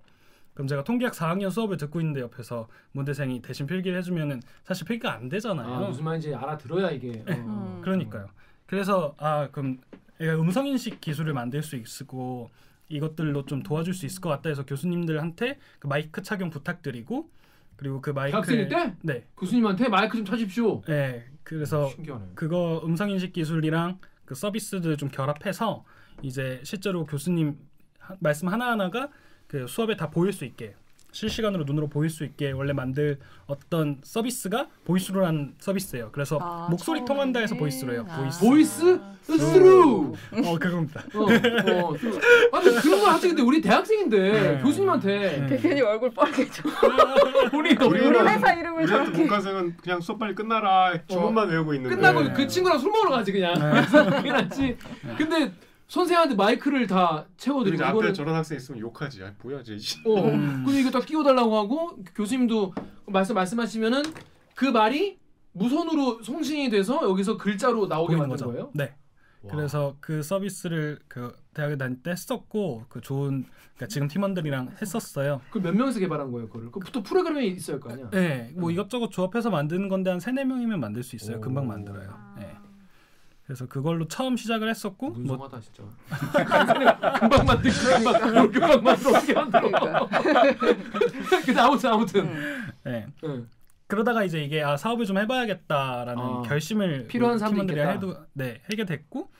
S6: 그럼 제가 통계학 4학년 수업을 듣고 있는데 옆에서 문대생이 대신 필기를 해주면은 사실 필기가 안 되잖아요.
S3: 아, 무슨 말인지 알아들어야 이게. 어.
S4: 음.
S6: 그러니까요. 그래서 아 그럼 음성 인식 기술을 만들 수 있고 이것들로 좀 도와줄 수 있을 것 같다 해서 교수님들한테 그 마이크 착용 부탁드리고 그리고 그 마이크
S3: 대학생일 때
S6: 네,
S3: 교수님한테 마이크 좀 차십시오.
S6: 네. 그래서
S3: 신기하네.
S6: 그거 음성 인식 기술이랑 그 서비스들 좀 결합해서 이제 실제로 교수님 하- 말씀 하나 하나가 그 수업에 다 보일 수 있게 실시간으로 눈으로 보일 수 있게 원래 만들 어떤 서비스가 보이스루라는 서비스예요. 그래서
S4: 아,
S6: 목소리
S4: 처음에.
S6: 통한다 해서 보이스루예요.
S4: 아.
S6: 보이스.
S3: 보이스 스루.
S6: 어 그겁니다.
S3: 어, 어, 좀- 아니 그런 걸 하지 근데 우리 대학생인데
S6: 네.
S3: 교수님한테
S6: 네.
S4: 괜히 얼굴 빨개져.
S3: 우리 너무
S4: 우리 회사 이름을 저렇게.
S2: 문과생은 그냥 수업 빨리 끝나라 주문만 외우고 있는데
S3: 끝나고
S6: 네.
S3: 그 친구랑 술 먹으러 가지 그냥 그게 낫지. 근데 선생한테 마이크를 다 채워드리고
S2: 그리고 앞에
S3: 이거는
S2: 저런 학생 있으면 욕하지. 아, 뭐야 쟤. 씨.
S3: 어,
S6: 음.
S3: 근데 이거 딱 끼워달라고 하고 교수님도 말씀 말씀하시면은 그 말이 무선으로 송신이 돼서 여기서 글자로 나오게 만든
S6: 거죠.
S3: 거예요?
S6: 네. 그래서 그 서비스를 그 대학에 다닐 때 했었고 그 좋은 그러니까 지금 팀원들이랑 했었어요.
S3: 그 몇 명이서 개발한 거예요, 그거를? 그또 프로그램이 있어야 할거 아니야?
S6: 네, 뭐 이것저것 조합해서 만드는 건데 한 세네 명이면 만들 수 있어요.
S3: 오.
S6: 금방 만들어요. 네. 그래서 그걸로 처음 시작을 했었고 뭐
S3: 문성하다 진짜. 금방 만들 금방 금방 만들어 어떻게 만들어?
S4: 그러니까.
S3: 근데 아무튼 아무튼.
S4: 음.
S6: 네.
S3: 응.
S6: 그러다가 이제 이게 아 사업을 좀 해봐야겠다라는
S3: 아,
S6: 결심을
S3: 필요한
S6: 뭐
S3: 있겠다.
S6: 해도 네 하게 됐고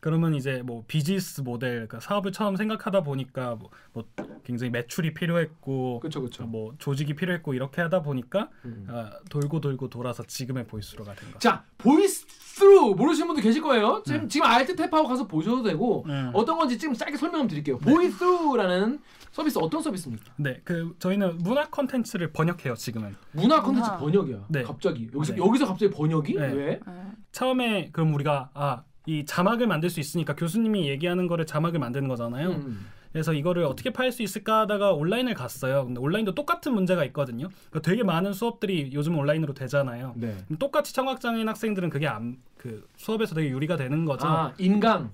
S6: 그러면 이제 뭐 비즈니스 모델 그러니까 사업을 처음 생각하다 보니까 뭐, 뭐 굉장히 매출이 필요했고
S3: 그렇죠, 그렇죠.
S6: 뭐 조직이 필요했고 이렇게 하다 보니까
S3: 음.
S6: 아, 돌고 돌고 돌아서 지금의 보이스루가 된 거죠.
S3: 자, 보이스 스루 모르시는 분들 계실 거예요. 지금 지금 Alt Tab하고 가서 보셔도 되고
S6: 음.
S3: 어떤 건지 지금 짧게 설명 드릴게요. 보이스 스루라는 서비스 어떤 서비스입니까?
S6: 네, 그 저희는 문화 컨텐츠를 번역해요 지금은.
S3: 문화 컨텐츠
S4: 문화.
S3: 번역이야.
S6: 네.
S3: 갑자기 여기서
S6: 네.
S3: 여기서 갑자기 번역이
S6: 네.
S3: 왜?
S4: 네.
S6: 처음에 그럼 우리가 아 이 자막을 만들 수 있으니까 교수님이 얘기하는 거를 자막을 만드는 거잖아요.
S3: 음.
S6: 그래서 이거를 어떻게 팔 수 있을까 하다가 온라인을 갔어요. 근데 온라인도 똑같은 문제가 있거든요. 그러니까 되게 많은 수업들이 요즘 온라인으로 되잖아요.
S3: 네.
S6: 똑같이 청각장애인 학생들은 그게 안, 그 수업에서 되게 유리가 되는 거죠.
S3: 아 인강.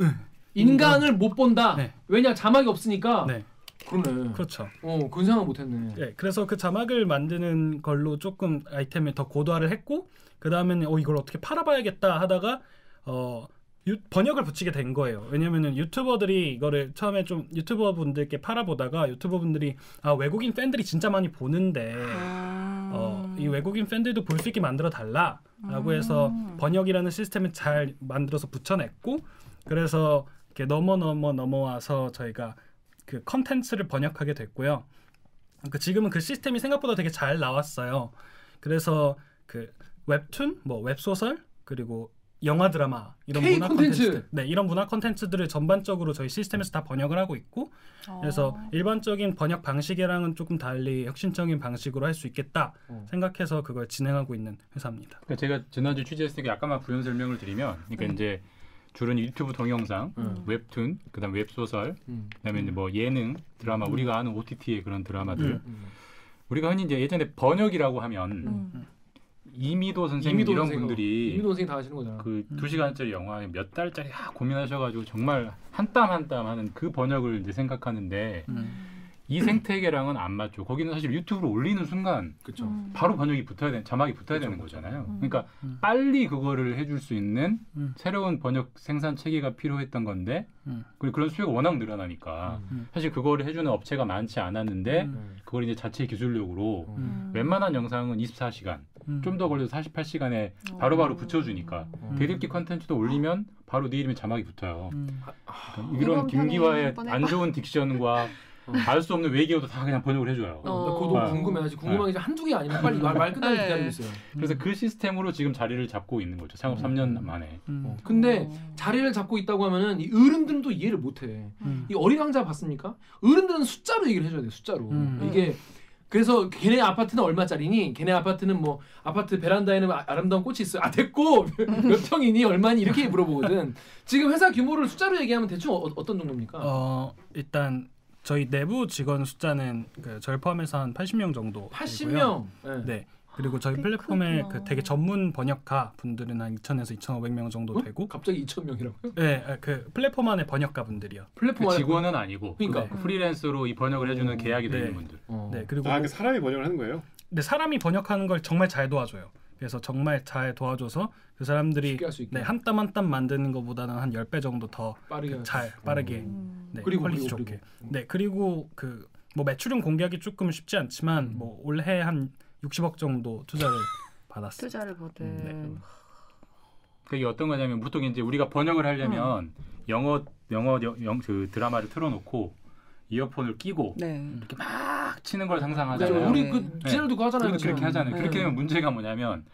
S3: 인강을 못 본다.
S6: 네.
S3: 왜냐 자막이 없으니까.
S6: 네,
S3: 그러네.
S6: 그렇죠.
S3: 어, 그건 생각 못했네.
S6: 네, 그래서 그 자막을 만드는 걸로 조금 아이템을 더 고도화를 했고 그 다음에는 어 이걸 어떻게 팔아봐야겠다 하다가 어 유- 번역을 붙이게 된 거예요. 왜냐면은 유튜버들이 이거를 처음에 좀 유튜버 분들께 팔아보다가 유튜버 분들이 아 외국인 팬들이 진짜 많이 보는데
S4: 음.
S6: 어, 이 외국인 팬들도 볼 수 있게 만들어 달라라고 해서 번역이라는 시스템을 잘 만들어서 붙여냈고 그래서 이렇게 넘어 넘어 넘어와서 저희가 그 컨텐츠를 번역하게 됐고요. 그 지금은 그 시스템이 생각보다 되게 잘 나왔어요. 그래서 그 웹툰, 뭐 웹소설 그리고 영화 드라마 이런
S3: K
S6: 문화
S3: 콘텐츠.
S6: 콘텐츠, 네 이런 문화 콘텐츠들을 전반적으로 저희 시스템에서 다 번역을 하고 있고 그래서
S4: 어.
S6: 일반적인 번역 방식이랑은 조금 달리 혁신적인 방식으로 할 수 있겠다
S3: 어.
S6: 생각해서 그걸 진행하고 있는 회사입니다.
S5: 그러니까 제가 지난주 취재했으니까 약간만 부연 설명을 드리면, 그러니까 이제 주로 유튜브 동영상,
S3: 음.
S5: 웹툰, 그다음 웹소설,
S3: 음.
S5: 그다음에 이제 뭐 예능, 드라마, 우리가 아는 OTT의 그런 드라마들.
S6: 음.
S3: 음.
S5: 우리가 흔히 이제 예전에 번역이라고 하면
S4: 음.
S5: 이미도 선생님
S3: 이미도
S5: 이런
S3: 선생님,
S5: 분들이
S3: 이미도 선생 다 하시는 거잖아.
S5: 그 두 시간짜리 영화 몇 달짜리 아, 고민하셔가지고 정말 한 땀 한 땀 하는 그 번역을 이제 생각하는데 이 생태계랑은 안 맞죠. 거기는 사실 유튜브로 올리는 순간
S3: 그렇죠.
S4: 음.
S5: 바로 번역이 붙어야 되 자막이 붙어야 되는
S3: 그렇죠.
S5: 거잖아요.
S4: 음.
S5: 그러니까
S6: 음.
S5: 빨리 그거를 해줄 수 있는
S6: 음.
S5: 새로운 번역 생산 체계가 필요했던 건데
S6: 음.
S5: 그리고 그런 수요가 워낙 늘어나니까
S3: 음.
S5: 사실 그거를 해주는 업체가 많지 않았는데
S6: 음.
S3: 음.
S5: 그걸 이제 자체 기술력으로
S6: 음.
S5: 웬만한 영상은 24시간
S6: 음.
S5: 좀더 걸려도 48시간에 바로바로 붙여주니까
S3: 음.
S5: 대들기 컨텐츠도 올리면 바로 네 이름에 자막이 붙어요.
S6: 음.
S5: 그러니까 이런 김기화의. 안 좋은 딕션과 알 수 없는 외계어도 다 그냥 번역을 해줘요.
S3: 어, 나 그거 너무
S5: 어.
S3: 궁금해. 아직 궁금한 게 한두 개 아니면 빨리 말, 말 끝나게
S4: 네.
S3: 기다리고 있어요.
S5: 그래서 그 시스템으로 지금 자리를 잡고 있는 거죠. 창업
S3: 음.
S5: 3년 만에.
S6: 음.
S3: 어. 근데
S4: 어.
S3: 자리를 잡고 있다고 하면은 이 어른들은 또 이해를 못해.
S6: 음.
S3: 이 어린 왕자 봤습니까? 어른들은 숫자로 얘기를 해줘야 돼. 숫자로.
S6: 음.
S3: 이게 그래서 걔네 아파트는 얼마짜리니? 걔네 아파트는 뭐 아파트 베란다에는 아- 아름다운 꽃이 있어요. 아 됐고 몇 평이니 얼마니 이렇게 물어보거든. 지금 회사 규모를 숫자로 얘기하면 대충 어, 어떤 정도입니까?
S6: 어 일단 저희 내부 직원 숫자는 그 저를 포함해서 한 80명 정도.
S3: 80명. 네.
S6: 네. 그리고 저희
S4: 꽤
S6: 플랫폼에. 그 되게 전문 번역가 분들은 한 2,000에서 2,500명 정도
S3: 어?
S6: 되고
S3: 갑자기 2천 명이라고요?
S6: 네, 아, 그 플랫폼 안에 번역가 분들이요.
S3: 플랫폼
S5: 그 직원은 아니고
S3: 그러니까.
S5: 그 프리랜서로 이 번역을 해주는 계약이
S6: 네.
S5: 되는 분들.
S3: 어.
S6: 네, 그리고
S2: 아, 그 사람이 번역을 하는 거예요?
S6: 근데 사람이 번역하는 걸 정말 잘 도와줘요. 그래서 정말 잘 도와줘서 그 사람들이 네, 한땀 한 땀 만드는 것보다는 한 10배 정도 더
S3: 빠르게
S6: 잘 빠르게
S4: 음.
S6: 네,
S3: 그리고
S6: quality
S3: 그리고,
S6: 좋게.
S3: 그리고.
S6: 네, 그리고 그 뭐 매출은 공개하기 조금 쉽지 않지만
S3: 음.
S6: 뭐 올해 한 60억 정도 투자를 받았어요.
S4: 투자를 받은
S6: 네.
S5: 그게 어떤 거냐면 보통 이제 우리가 번역을 하려면 영어 영어 영, 영- 그 드라마를 틀어놓고 이어폰을 끼고
S4: 네.
S5: 이렇게 막 치는 걸
S3: 네,
S5: 상상하잖아요.
S3: 우리
S4: 네.
S3: 그 디자인도 그거 하잖아요.
S5: 그렇게, 그렇게 하잖아요.
S3: 네.
S5: 그렇게 되면 문제가 뭐냐면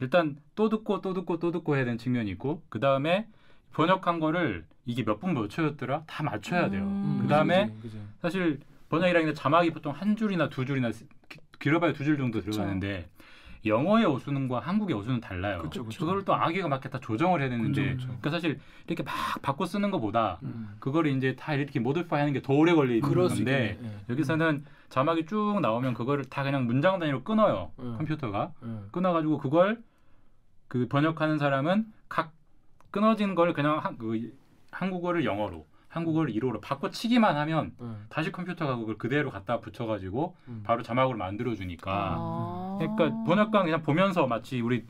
S5: 일단 또 듣고 또 듣고 또 듣고 해야 되는 측면이 있고 그 다음에 번역한 거를 이게 몇 분 몇 초였더라 다 맞춰야 돼요.
S4: 음.
S5: 그 다음에
S3: 그지, 그지, 그지.
S5: 사실 번역이라는 게 자막이 보통 한 줄이나 두 줄이나 기- 길어봐야 두 줄 정도 들어가는데 영어의 어수는과 한국의 어수는 달라요.
S3: 그쵸, 그쵸.
S5: 그걸 또 아기가 맞게 다 조정을 해야 되는데
S3: 그쵸, 그쵸.
S5: 그러니까 사실 이렇게 막 바꿔 쓰는 것보다
S3: 음.
S5: 그거를 이제 다 이렇게 모디파이 하는 게 더 오래 걸리는 건데
S3: 있겠네. 예.
S5: 여기서는 자막이 쭉 나오면 그거를 다 그냥 문장 단위로 끊어요.
S3: 음.
S5: 컴퓨터가.
S3: 예.
S5: 끊어가지고 그걸 그 번역하는 사람은 각 끊어진 걸 그냥 한, 그 한국어를 영어로 한국어를 일어로 바꿔치기만 하면
S3: 예.
S5: 다시 컴퓨터가 그걸 그대로 갖다 붙여가지고
S3: 음.
S5: 바로 자막으로 만들어주니까
S4: 아.
S5: 그러니까 번역가는 그냥 보면서 마치 우리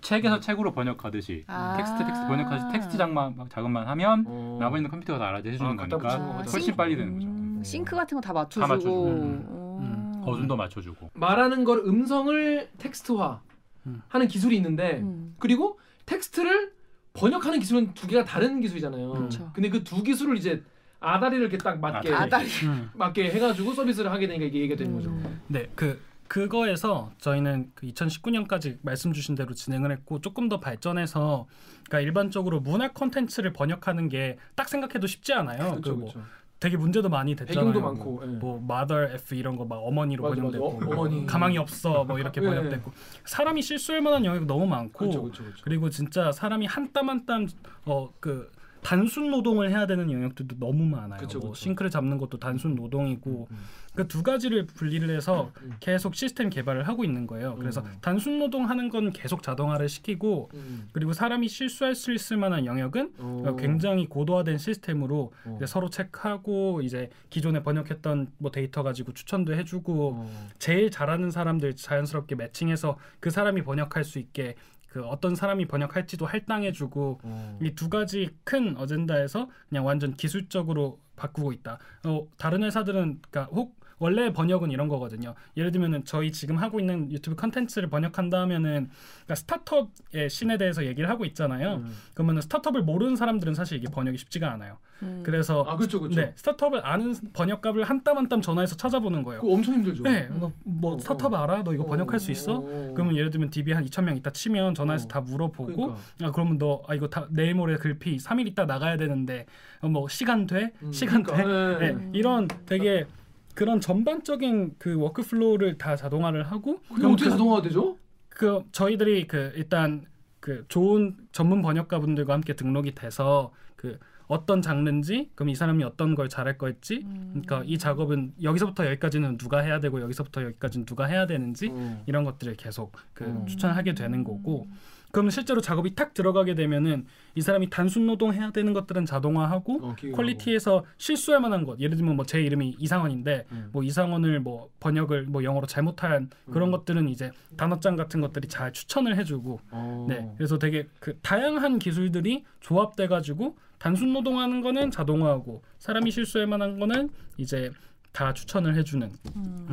S5: 책에서 책으로 번역하듯이
S4: 아.
S5: 텍스트 텍스트 번역하듯이 텍스트 장만 작업만 하면
S3: 어.
S5: 나머지는 컴퓨터가 다 알아서 해주는
S3: 아,
S5: 거니까. 훨씬 빨리 되는 거죠.
S4: 음, 싱크 같은 거 다 맞춰주고.
S5: 다 맞춰주고.
S4: 음.
S5: 어순도 맞춰주고
S3: 말하는 걸 음성을 텍스트화
S6: 음.
S3: 하는 기술이 있는데
S4: 음.
S3: 그리고 텍스트를 번역하는 기술은 두 개가 다른 기술이잖아요.
S4: 그렇죠.
S3: 근데 그 두 기술을 이제 아다리를 이렇게 딱 맞게
S5: 아다리.
S6: 음.
S3: 맞게 해가지고 서비스를 하게 되니까 이게 얘기가 되는 거죠.
S4: 음.
S6: 네, 그 그거에서 저희는 그 2019년까지 말씀 주신 대로 진행을 했고 조금 더 발전해서 그러니까 일반적으로 문화 콘텐츠를 번역하는 게 딱 생각해도 쉽지 않아요.
S3: 그렇죠,
S6: 그 뭐
S3: 그렇죠.
S6: 되게 문제도 많이 됐잖아요.
S3: 배경도 많고. 예.
S6: 뭐 mother f 이런 거 막 어머니로
S3: 맞아,
S6: 번역됐고
S3: 맞아. 어,
S6: 뭐
S3: 어머니.
S6: 가망이 없어 뭐 이렇게
S3: 예.
S6: 번역됐고 사람이 실수할 만한 영역이 너무 많고
S3: 그렇죠, 그렇죠, 그렇죠.
S6: 그리고 진짜 사람이 한 땀 한 땀 어 그 단순 노동을 해야 되는 영역들도 너무 많아요.
S3: 그쵸,
S6: 뭐
S3: 그쵸.
S6: 싱크를 잡는 것도 단순 노동이고
S3: 음.
S6: 그두 가지를 분리를 해서
S3: 음.
S6: 계속 시스템 개발을 하고 있는 거예요. 그래서
S3: 음.
S6: 단순 노동하는 건 계속 자동화를 시키고
S3: 음.
S6: 그리고 사람이 실수할 수 있을 만한 영역은
S3: 어.
S6: 굉장히 고도화된 시스템으로
S3: 어.
S6: 서로 체크하고 이제 기존에 번역했던 뭐 데이터 가지고 추천도 해주고
S3: 어.
S6: 제일 잘하는 사람들 자연스럽게 매칭해서 그 사람이 번역할 수 있게 그 어떤 사람이 번역할지도 할당해주고
S3: 어.
S6: 이 두 가지 큰 어젠다에서 그냥 완전 기술적으로 바꾸고 있다. 어, 다른 회사들은 그러니까 혹 원래 번역은 이런 거거든요. 예를 들면은 저희 지금 하고 있는 유튜브 컨텐츠를 번역한다 하면은 그러니까 스타트업의 신에 대해서 얘기를 하고 있잖아요.
S3: 음.
S6: 그러면은 스타트업을 모르는 사람들은 사실 이게 번역이 쉽지가 않아요.
S4: 음.
S6: 그래서
S3: 아 그렇죠, 그렇죠.
S6: 네 스타트업을 아는 번역가를 한 땀 한 땀 전화해서 찾아보는 거예요.
S3: 그거 엄청 힘들죠.
S6: 네, 뭐, 뭐
S3: 어,
S6: 스타트업
S3: 어.
S6: 알아? 너 이거
S3: 어,
S6: 번역할 수 있어?
S3: 어.
S6: 그러면 예를 들면 DB 한 2천 명 있다 치면 전화해서
S3: 어.
S6: 다 물어보고
S3: 그러니까.
S6: 아 그러면 너 아 이거 다 내일 모레 글피 3일 있다 나가야 되는데 어, 뭐 시간 돼?
S3: 음,
S6: 시간 돼?
S3: 그러니까,
S6: 네,
S3: 네.
S6: 이런 되게 그런 전반적인 그 workflow를 다 자동화를 하고
S3: 그게 어떻게
S6: 그-
S3: 자동화가 되죠?
S6: 그 저희들이 그 일단 그 좋은 전문 번역가분들과 함께 등록이 돼서 그 어떤 장르인지 그럼 이 사람이 어떤 걸 잘할 걸지 그러니까 이 작업은 여기서부터 여기까지는 누가 해야 되고 여기서부터 여기까지는 누가 해야 되는지
S3: 어.
S6: 이런 것들을 계속 그
S3: 음.
S6: 추천하게 되는 거고 그러면 실제로 작업이 탁 들어가게 되면은 이 사람이 단순 노동 해야 되는 것들은 자동화하고
S3: 어,
S6: 퀄리티에서 실수할 만한 것 예를 들면 뭐 제 이름이 이상원인데
S3: 음.
S6: 뭐 이상원을 뭐 번역을 뭐 영어로 잘못한 그런
S3: 음.
S6: 것들은 이제 단어장 같은 것들이 잘 추천을 해주고
S3: 어.
S6: 네 그래서 되게 그 다양한 기술들이 조합돼 가지고 단순 노동하는 거는 자동화하고 사람이 실수할 만한 거는 이제 다 추천을 해주는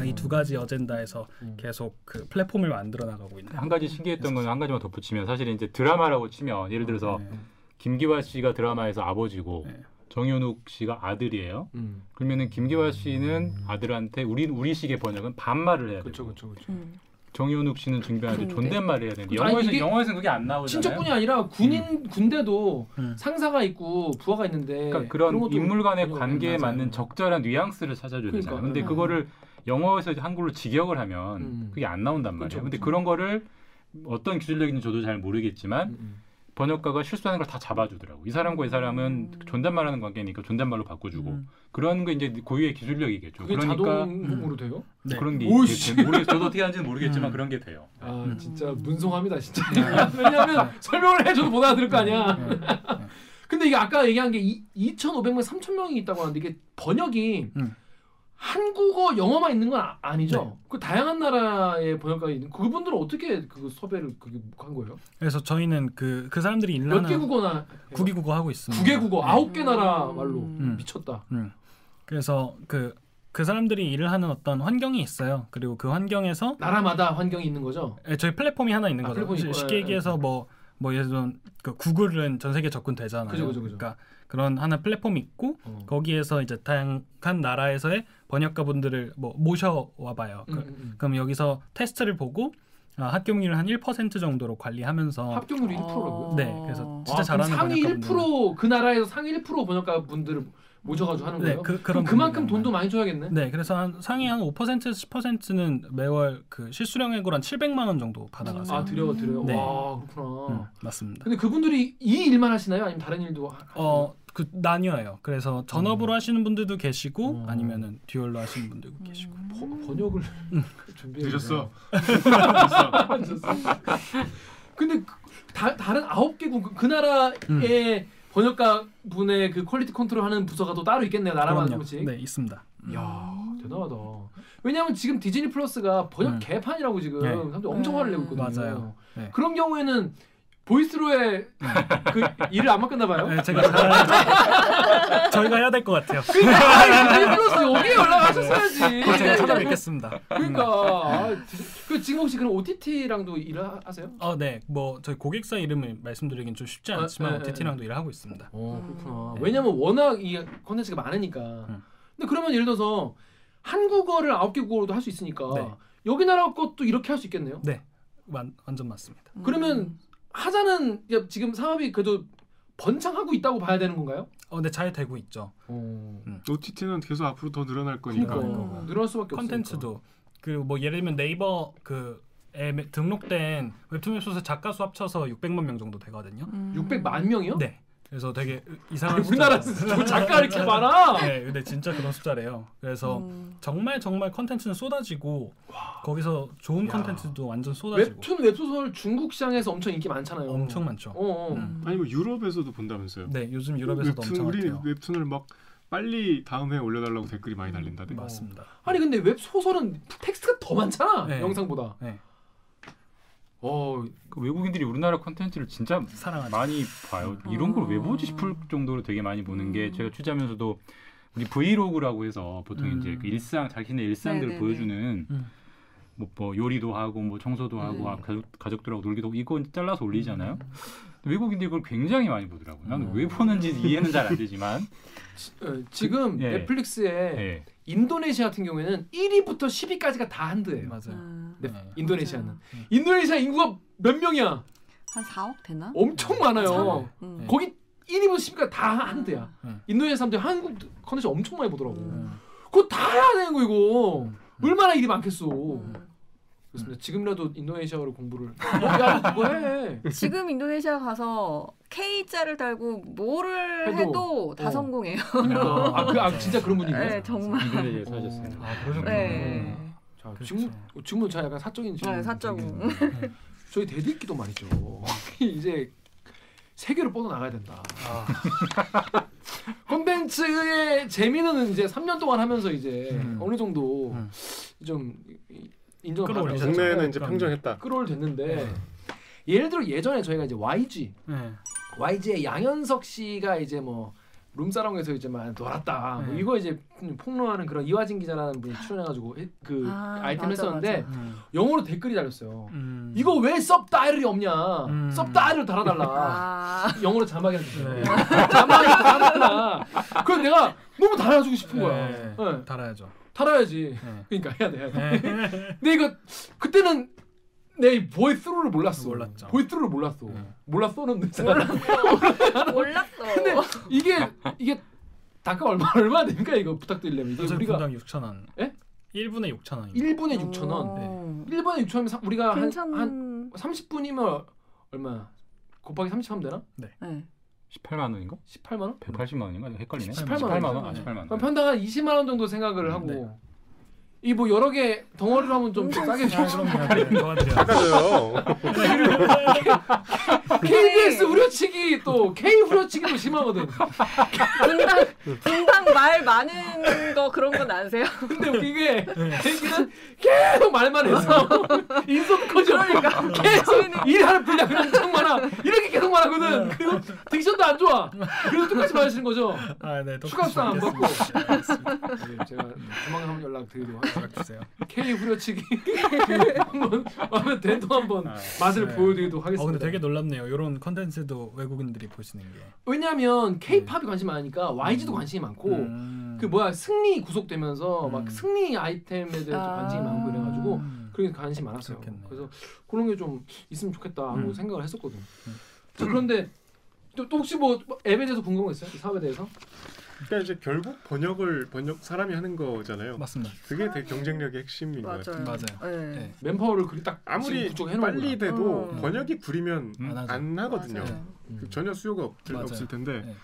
S6: 이두 가지 어젠다에서
S3: 음.
S6: 계속 그 플랫폼을 만들어 나가고 있는
S5: 한 가지 신기했던 건 한 가지만 덧붙이면 사실 이제 드라마라고 치면 예를 들어서
S6: 네.
S5: 김기화 씨가 드라마에서 아버지고
S6: 네.
S5: 정현욱 씨가 아들이에요.
S3: 음.
S5: 그러면은 김기화 씨는 아들한테 우리 우리식의 번역은 반말을 해야
S3: 그렇죠,
S5: 되고
S3: 그렇죠, 그렇죠.
S4: 음.
S5: 정현욱 씨는 증변한테
S4: 군대.
S5: 존댓말을 해야 되는데
S3: 그렇죠. 아니,
S5: 영어에서
S3: 이게
S5: 영어에서는 그게 안 나오잖아요.
S3: 친척분이 아니라 군인 군대도
S6: 음.
S3: 상사가 있고 부하가 있는데
S5: 그러니까 그런 인물 간의 관계에
S3: 맞아요.
S5: 맞는 적절한 뉘앙스를 찾아줘야
S3: 그러니까.
S5: 되잖아요. 근데
S4: 음.
S5: 그거를 영어에서 한글로 직역을 하면
S3: 음.
S5: 그게 안 나온단 말이에요.
S3: 그렇죠,
S5: 근데
S3: 그렇죠.
S5: 그런 거를 어떤 기술력인지 저도 잘 모르겠지만
S3: 음, 음.
S5: 번역가가 실수하는 걸 다 잡아주더라고. 이 사람과 이 사람은
S4: 음.
S5: 존댓말하는 관계니까 존댓말로 바꿔주고
S6: 음.
S5: 그런 게 이제 고유의 기술력이겠죠.
S3: 그게
S5: 그러니까
S3: 자동으로 돼요?
S6: 네.
S5: 그런 게
S3: 오이씨.
S5: 있겠죠. 모르겠 저도 어떻게 하는지는 모르겠지만
S6: 음.
S5: 그런 게 돼요.
S3: 아
S4: 음.
S3: 진짜 문송합니다 진짜. 왜냐하면 설명을 해줘도 못 알아들을 거 아니야.
S6: 네.
S3: 근데 이게 아까 얘기한 게 2,500명, 3,000명이 있다고 하는데 이게 번역이
S6: 음.
S3: 한국어, 영어만 있는 건 아, 아니죠?
S6: 네.
S3: 그 다양한 나라의 번역가 있는 그분들은 어떻게 그 섭외를 그게 한 거예요?
S6: 그래서 저희는 그그 사람들이 일하는
S3: 국어나 해요?
S6: 국기국어 하고 있습니다.
S3: 국외 국어
S6: 네.
S3: 아홉 개 나라 말로
S6: 음.
S3: 미쳤다.
S6: 음. 그래서 그그 사람들이 일을 하는 어떤 환경이 있어요. 그리고 그 환경에서
S3: 나라마다 환경이 있는 거죠.
S6: 예, 저희 플랫폼이 하나 있는
S3: 아,
S6: 거죠. 쉽게
S3: 예,
S6: 얘기해서
S3: 예.
S6: 뭐뭐 예를 들면 그 구글은 전 세계 접근되잖아요.
S3: 그죠, 그죠, 그죠.
S6: 러니까 그런 하나 플랫폼이 있고
S3: 어.
S6: 거기에서 이제 다양한 나라에서의 번역가 분들을 뭐 모셔와 봐요.
S3: 음,
S6: 그,
S3: 음, 음.
S6: 그럼 여기서 테스트를 보고 아, 합격률을 한1% 정도로 관리하면서
S3: 합격률이 1%라고요?
S6: 네, 그래서 진짜
S3: 아,
S6: 잘하는
S3: 상위
S6: 번역가분들.
S3: 1%그 나라에서 상위 1% 번역가 분들을 모셔가지고 하는
S6: 네,
S3: 거예요?
S6: 그,
S3: 그럼
S6: 그런
S3: 그만큼 돈도. 많이 줘야겠네.
S6: 네, 그래서 한 상위 한 5%에서 10%는 매월 그 실수령액으로 한 700만 원 정도 받아가세요.
S3: 아 드려 드려.
S6: 네.
S3: 와 그렇구나.
S6: 음, 맞습니다.
S3: 근데 그분들이 이 일만 하시나요? 아니면 다른 일도 하-
S6: 어, 그 나뉘어요. 그래서 전업으로 하시는 분들도 계시고
S3: 음.
S6: 아니면은 듀얼로 하시는 분들도 계시고.
S3: 번- 번역을 준비해
S2: 늦었어.
S3: 근데 그, 다, 다른 아홉 개국 그 나라의
S6: 음.
S3: 번역가 분의 그 quality 컨트롤하는 부서가 또 따로 있겠네요. 나라마다. 조금씩.
S6: 네, 있습니다.
S3: 야 대단하다. 왜냐하면 지금 디즈니 플러스가 번역
S6: 음.
S3: 개판이라고 지금
S6: 네.
S3: 사람들이 엄청 화를 내고 있거든요.
S6: 맞아요. 네.
S3: 그런 경우에는 보이스루에 그 일을 안 맡겼나 봐요.
S6: 네, 제가 잘해야죠. 저희가 해야 될 것 같아요.
S3: 그러니까 플러스 여기에 연락하셨어야지.
S6: 제가 찾아뵙겠습니다.
S3: 그러니까 아, 그 지금 혹시 그럼 OTT랑도 일을 하세요?
S6: 어, 네, 뭐 저희 고객사 이름을 말씀드리긴 좀 쉽지
S3: 아,
S6: 않지만
S3: 네, 네,
S6: OTT랑도 일을 하고 있습니다.
S3: 어 그렇구나.
S6: 네.
S3: 왜냐면 워낙 이 콘텐츠가 많으니까.
S6: 음.
S3: 근데 그러면 예를 들어서 한국어를 아홉 개 국어로도 할 수 있으니까
S6: 네.
S3: 여기 나라 것도 이렇게 할 수 있겠네요.
S6: 네, 완, 완전 맞습니다.
S3: 그러면 하자는 야, 지금 사업이 그래도 번창하고 있다고 봐야 되는 건가요?
S6: 어, 네, 잘 되고 있죠.
S3: 어.
S2: OTT는 계속 앞으로 더 늘어날 거니까.
S3: 그러니까
S4: 음.
S3: 늘어날 수밖에 없으니까.
S6: 컨텐츠도 그리고 뭐 예를 들면 네이버 그에 등록된 웹툰 웹소설 작가 수 합쳐서 600만 명 정도 되거든요.
S4: 음.
S3: 600만 명이요?
S6: 네. 그래서 되게 이상한
S3: 아니, 우리나라. 작가 이렇게 많아.
S6: 네, 근데 진짜 그런 숫자래요. 그래서
S4: 음.
S6: 정말 정말 컨텐츠는 쏟아지고 거기서 좋은
S3: 야.
S6: 컨텐츠도 완전 쏟아지고
S3: 웹툰 웹소설 중국 시장에서 엄청 인기 많잖아요.
S6: 엄청 많죠.
S3: 어, 어.
S6: 음.
S2: 아니 뭐 유럽에서도 본다면서요?
S6: 네, 요즘 유럽에서도
S2: 웹툰,
S6: 엄청
S2: 우리
S6: 핫해요.
S2: 웹툰을 막 빨리 다음 회 올려달라고 댓글이 많이 달린다대.
S6: 맞습니다.
S3: 아니 근데 웹 소설은 텍스트가 더 많잖아
S6: 네.
S3: 영상보다.
S6: 네.
S5: 어그 외국인들이 우리나라 콘텐츠를 진짜
S6: 사랑하죠.
S5: 많이 봐요. 이런 걸왜
S4: 아.
S5: 보지 싶을 정도로 되게 많이 보는 게
S4: 음.
S5: 제가 취재하면서도 우리 브이로그라고 해서 보통
S6: 음.
S5: 이제 그 일상 자신의 일상들을
S4: 네네네.
S5: 보여주는
S6: 음.
S5: 뭐, 뭐 요리도 하고 뭐 청소도 하고
S3: 음.
S5: 아, 가족, 가족들하고 놀기도 하고 이거 잘라서 올리잖아요. 외국인들이 그걸 굉장히 많이 보더라고요. 나는
S3: 음.
S5: 왜 보는지 이해는 잘 안 되지만
S3: 지, 어, 지금
S5: 예.
S3: 넷플릭스에
S5: 예.
S3: 인도네시아 같은 경우에는 1위부터 10위까지가 다 한드예요.
S6: 맞아요.
S4: 음.
S3: 네,
S6: 네.
S3: 인도네시아는
S4: 맞아요.
S3: 인도네시아 인구가 몇 명이야?
S4: 한 4억 되나?
S3: 엄청 많아요.
S4: 음.
S6: 네.
S3: 거기 1위부터 10위가 다 한드야.
S6: 음.
S3: 인도네시아 사람들이 한국 컨텐츠 엄청 많이 보더라고.
S4: 음.
S3: 그거 다 해야 되는 거 이거. 얼마나 일이 많겠어.
S4: 음.
S3: 그렇습니다. 지금이라도 인도네시아어로 공부를. 어, 야, 너 그거 해.
S4: 지금 인도네시아 가서 K자를 달고 뭐를
S3: 해도,
S4: 해도, 다
S3: 어.
S4: 성공해요.
S3: 그러니까 아, 그, 아 진짜 그런 분위기예요.
S4: 네, 정말.
S5: 인도네시아에서 하셨어요.
S6: 아, 그러셨구나.
S4: 네.
S3: 자. 지금 지금은 저 약간 사적인 질문.
S4: 네, 사적으로.
S3: 드리겠는데 저희 대들기도 말이죠. 이제 세계로 뻗어 나가야 된다. 콘텐츠의 재미는 이제 3년 동안 하면서 이제
S6: 음.
S3: 어느 정도
S6: 음.
S3: 좀 인정을. 받아서
S2: 국내는 이제
S6: 그럼요.
S2: 평정했다.
S3: 끌어올 됐는데
S6: 네.
S3: 예를 들어 예전에 저희가 이제 YG
S6: 네.
S3: YG의 양현석 씨가 이제 뭐 룸사롱에서 이제 막 놀았다. 뭐
S6: 네.
S3: 이거 이제 폭로하는 그런 이화진 기자라는 분이 출연해가지고 해- 그
S4: 아,
S3: 아, 이템 했었는데
S4: 맞아.
S6: 음.
S3: 영어로 댓글이 달렸어요.
S6: 음.
S3: 이거 왜 섭다이럴이 없냐?
S6: 음.
S3: 섭다이럴 달아달라.
S4: 아,
S3: 영어로 자막이.
S6: 네.
S3: 자막이 달아달라. 그래서 내가 너무 달아주고 싶은 거야.
S6: 네.
S3: 네.
S6: 달아야죠.
S3: 달아야지.
S6: 네.
S3: 그러니까 해야 돼. 해야 돼.
S6: 네.
S3: 근데 이거 그때는 내 보이스루를 몰랐어.
S6: 몰랐죠.
S3: 보이스루를 몰랐어.
S6: 네.
S3: 몰랐어는
S4: 몰랐어.
S3: 근데 이게 이게 단가 얼마 얼마 됩니까 이거 부탁드리려면 이게 우리가
S6: 분당 6천 원.
S3: 예?
S6: 1분에 6천 원.
S3: 1분에 6천 원.
S4: 어.
S3: 1분에 6천 원이면 사- 우리가 한,
S4: 괜찮은
S3: 한 30분이면 얼마? 곱하기 30 하면 되나?
S4: 네.
S5: 18만 원인가?
S3: 18만 원?
S5: 180만 원인가? 헷갈리네.
S3: 18만
S5: 18만 원.
S3: 원.
S5: 아, 18만 원.
S3: 그럼 편당 한 20만 원 정도 생각을
S5: 음,
S3: 하고
S6: 네.
S3: 이 뭐 여러 개 덩어리로 하면 좀 싸게
S6: 아. 네.
S2: 맞아요.
S3: KBS 우려치기 또 K 후려치기도 심하거든.
S4: 분당 분당 말 많은 거 그런 건 아세요?
S3: 근데 웃기게 제기는 계속 말만 해서 인성 커져. 계속 일하는 분량이 엄청 많아. 이렇게 계속 말하거든. 그리고 딕션도 안 좋아. 그래서 똑같이 말하시는 거죠.
S6: 아, 네.
S3: 추가수당 안 받고. 네, 제가 조만간 한번 연락 드리도록 하겠습니다.
S6: 연락 주세요.
S3: K 후려치기 한번 하면 대도 한번
S5: 아,
S3: 맛을
S6: 네.
S3: 보여드리도록
S6: 어,
S3: 하겠습니다.
S6: 근데 되게 놀랍네요. 이런 컨텐츠도 외국인들이 보시는 게.
S3: 왜냐하면 K-팝이 관심 많으니까 YG도 관심이 많고
S6: 음.
S3: 그 뭐야 승리 구속되면서 막
S6: 음.
S3: 승리 아이템에 대해서
S4: 아.
S3: 관심이 많고 이래가지고
S6: 음.
S3: 그게 관심이 많았어요.
S6: 그렇겠네.
S3: 그래서 그런 게 좀 있으면 좋겠다 하고
S6: 음.
S3: 생각을 했었거든.
S6: 음.
S3: 자, 그런데 또, 또 혹시 뭐 앱에 대해서 궁금한 거 있어요? 이 사업에 대해서?
S2: 그러니까 이제 결국 번역을 번역 사람이 하는 거잖아요.
S6: 맞습니다.
S2: 그게 되게 경쟁력의 핵심인 것 같아요.
S4: 맞아요.
S6: 맞아요.
S4: 네.
S6: 네.
S3: 맨파워를 그리 딱
S2: 아무리 빨리 돼도
S4: 음.
S2: 번역이 구리면
S5: 음.
S6: 안
S2: 하거든요.
S4: 맞아요.
S2: 그 전혀 수요가 없,
S6: 맞아요.
S2: 없을 텐데
S6: 네.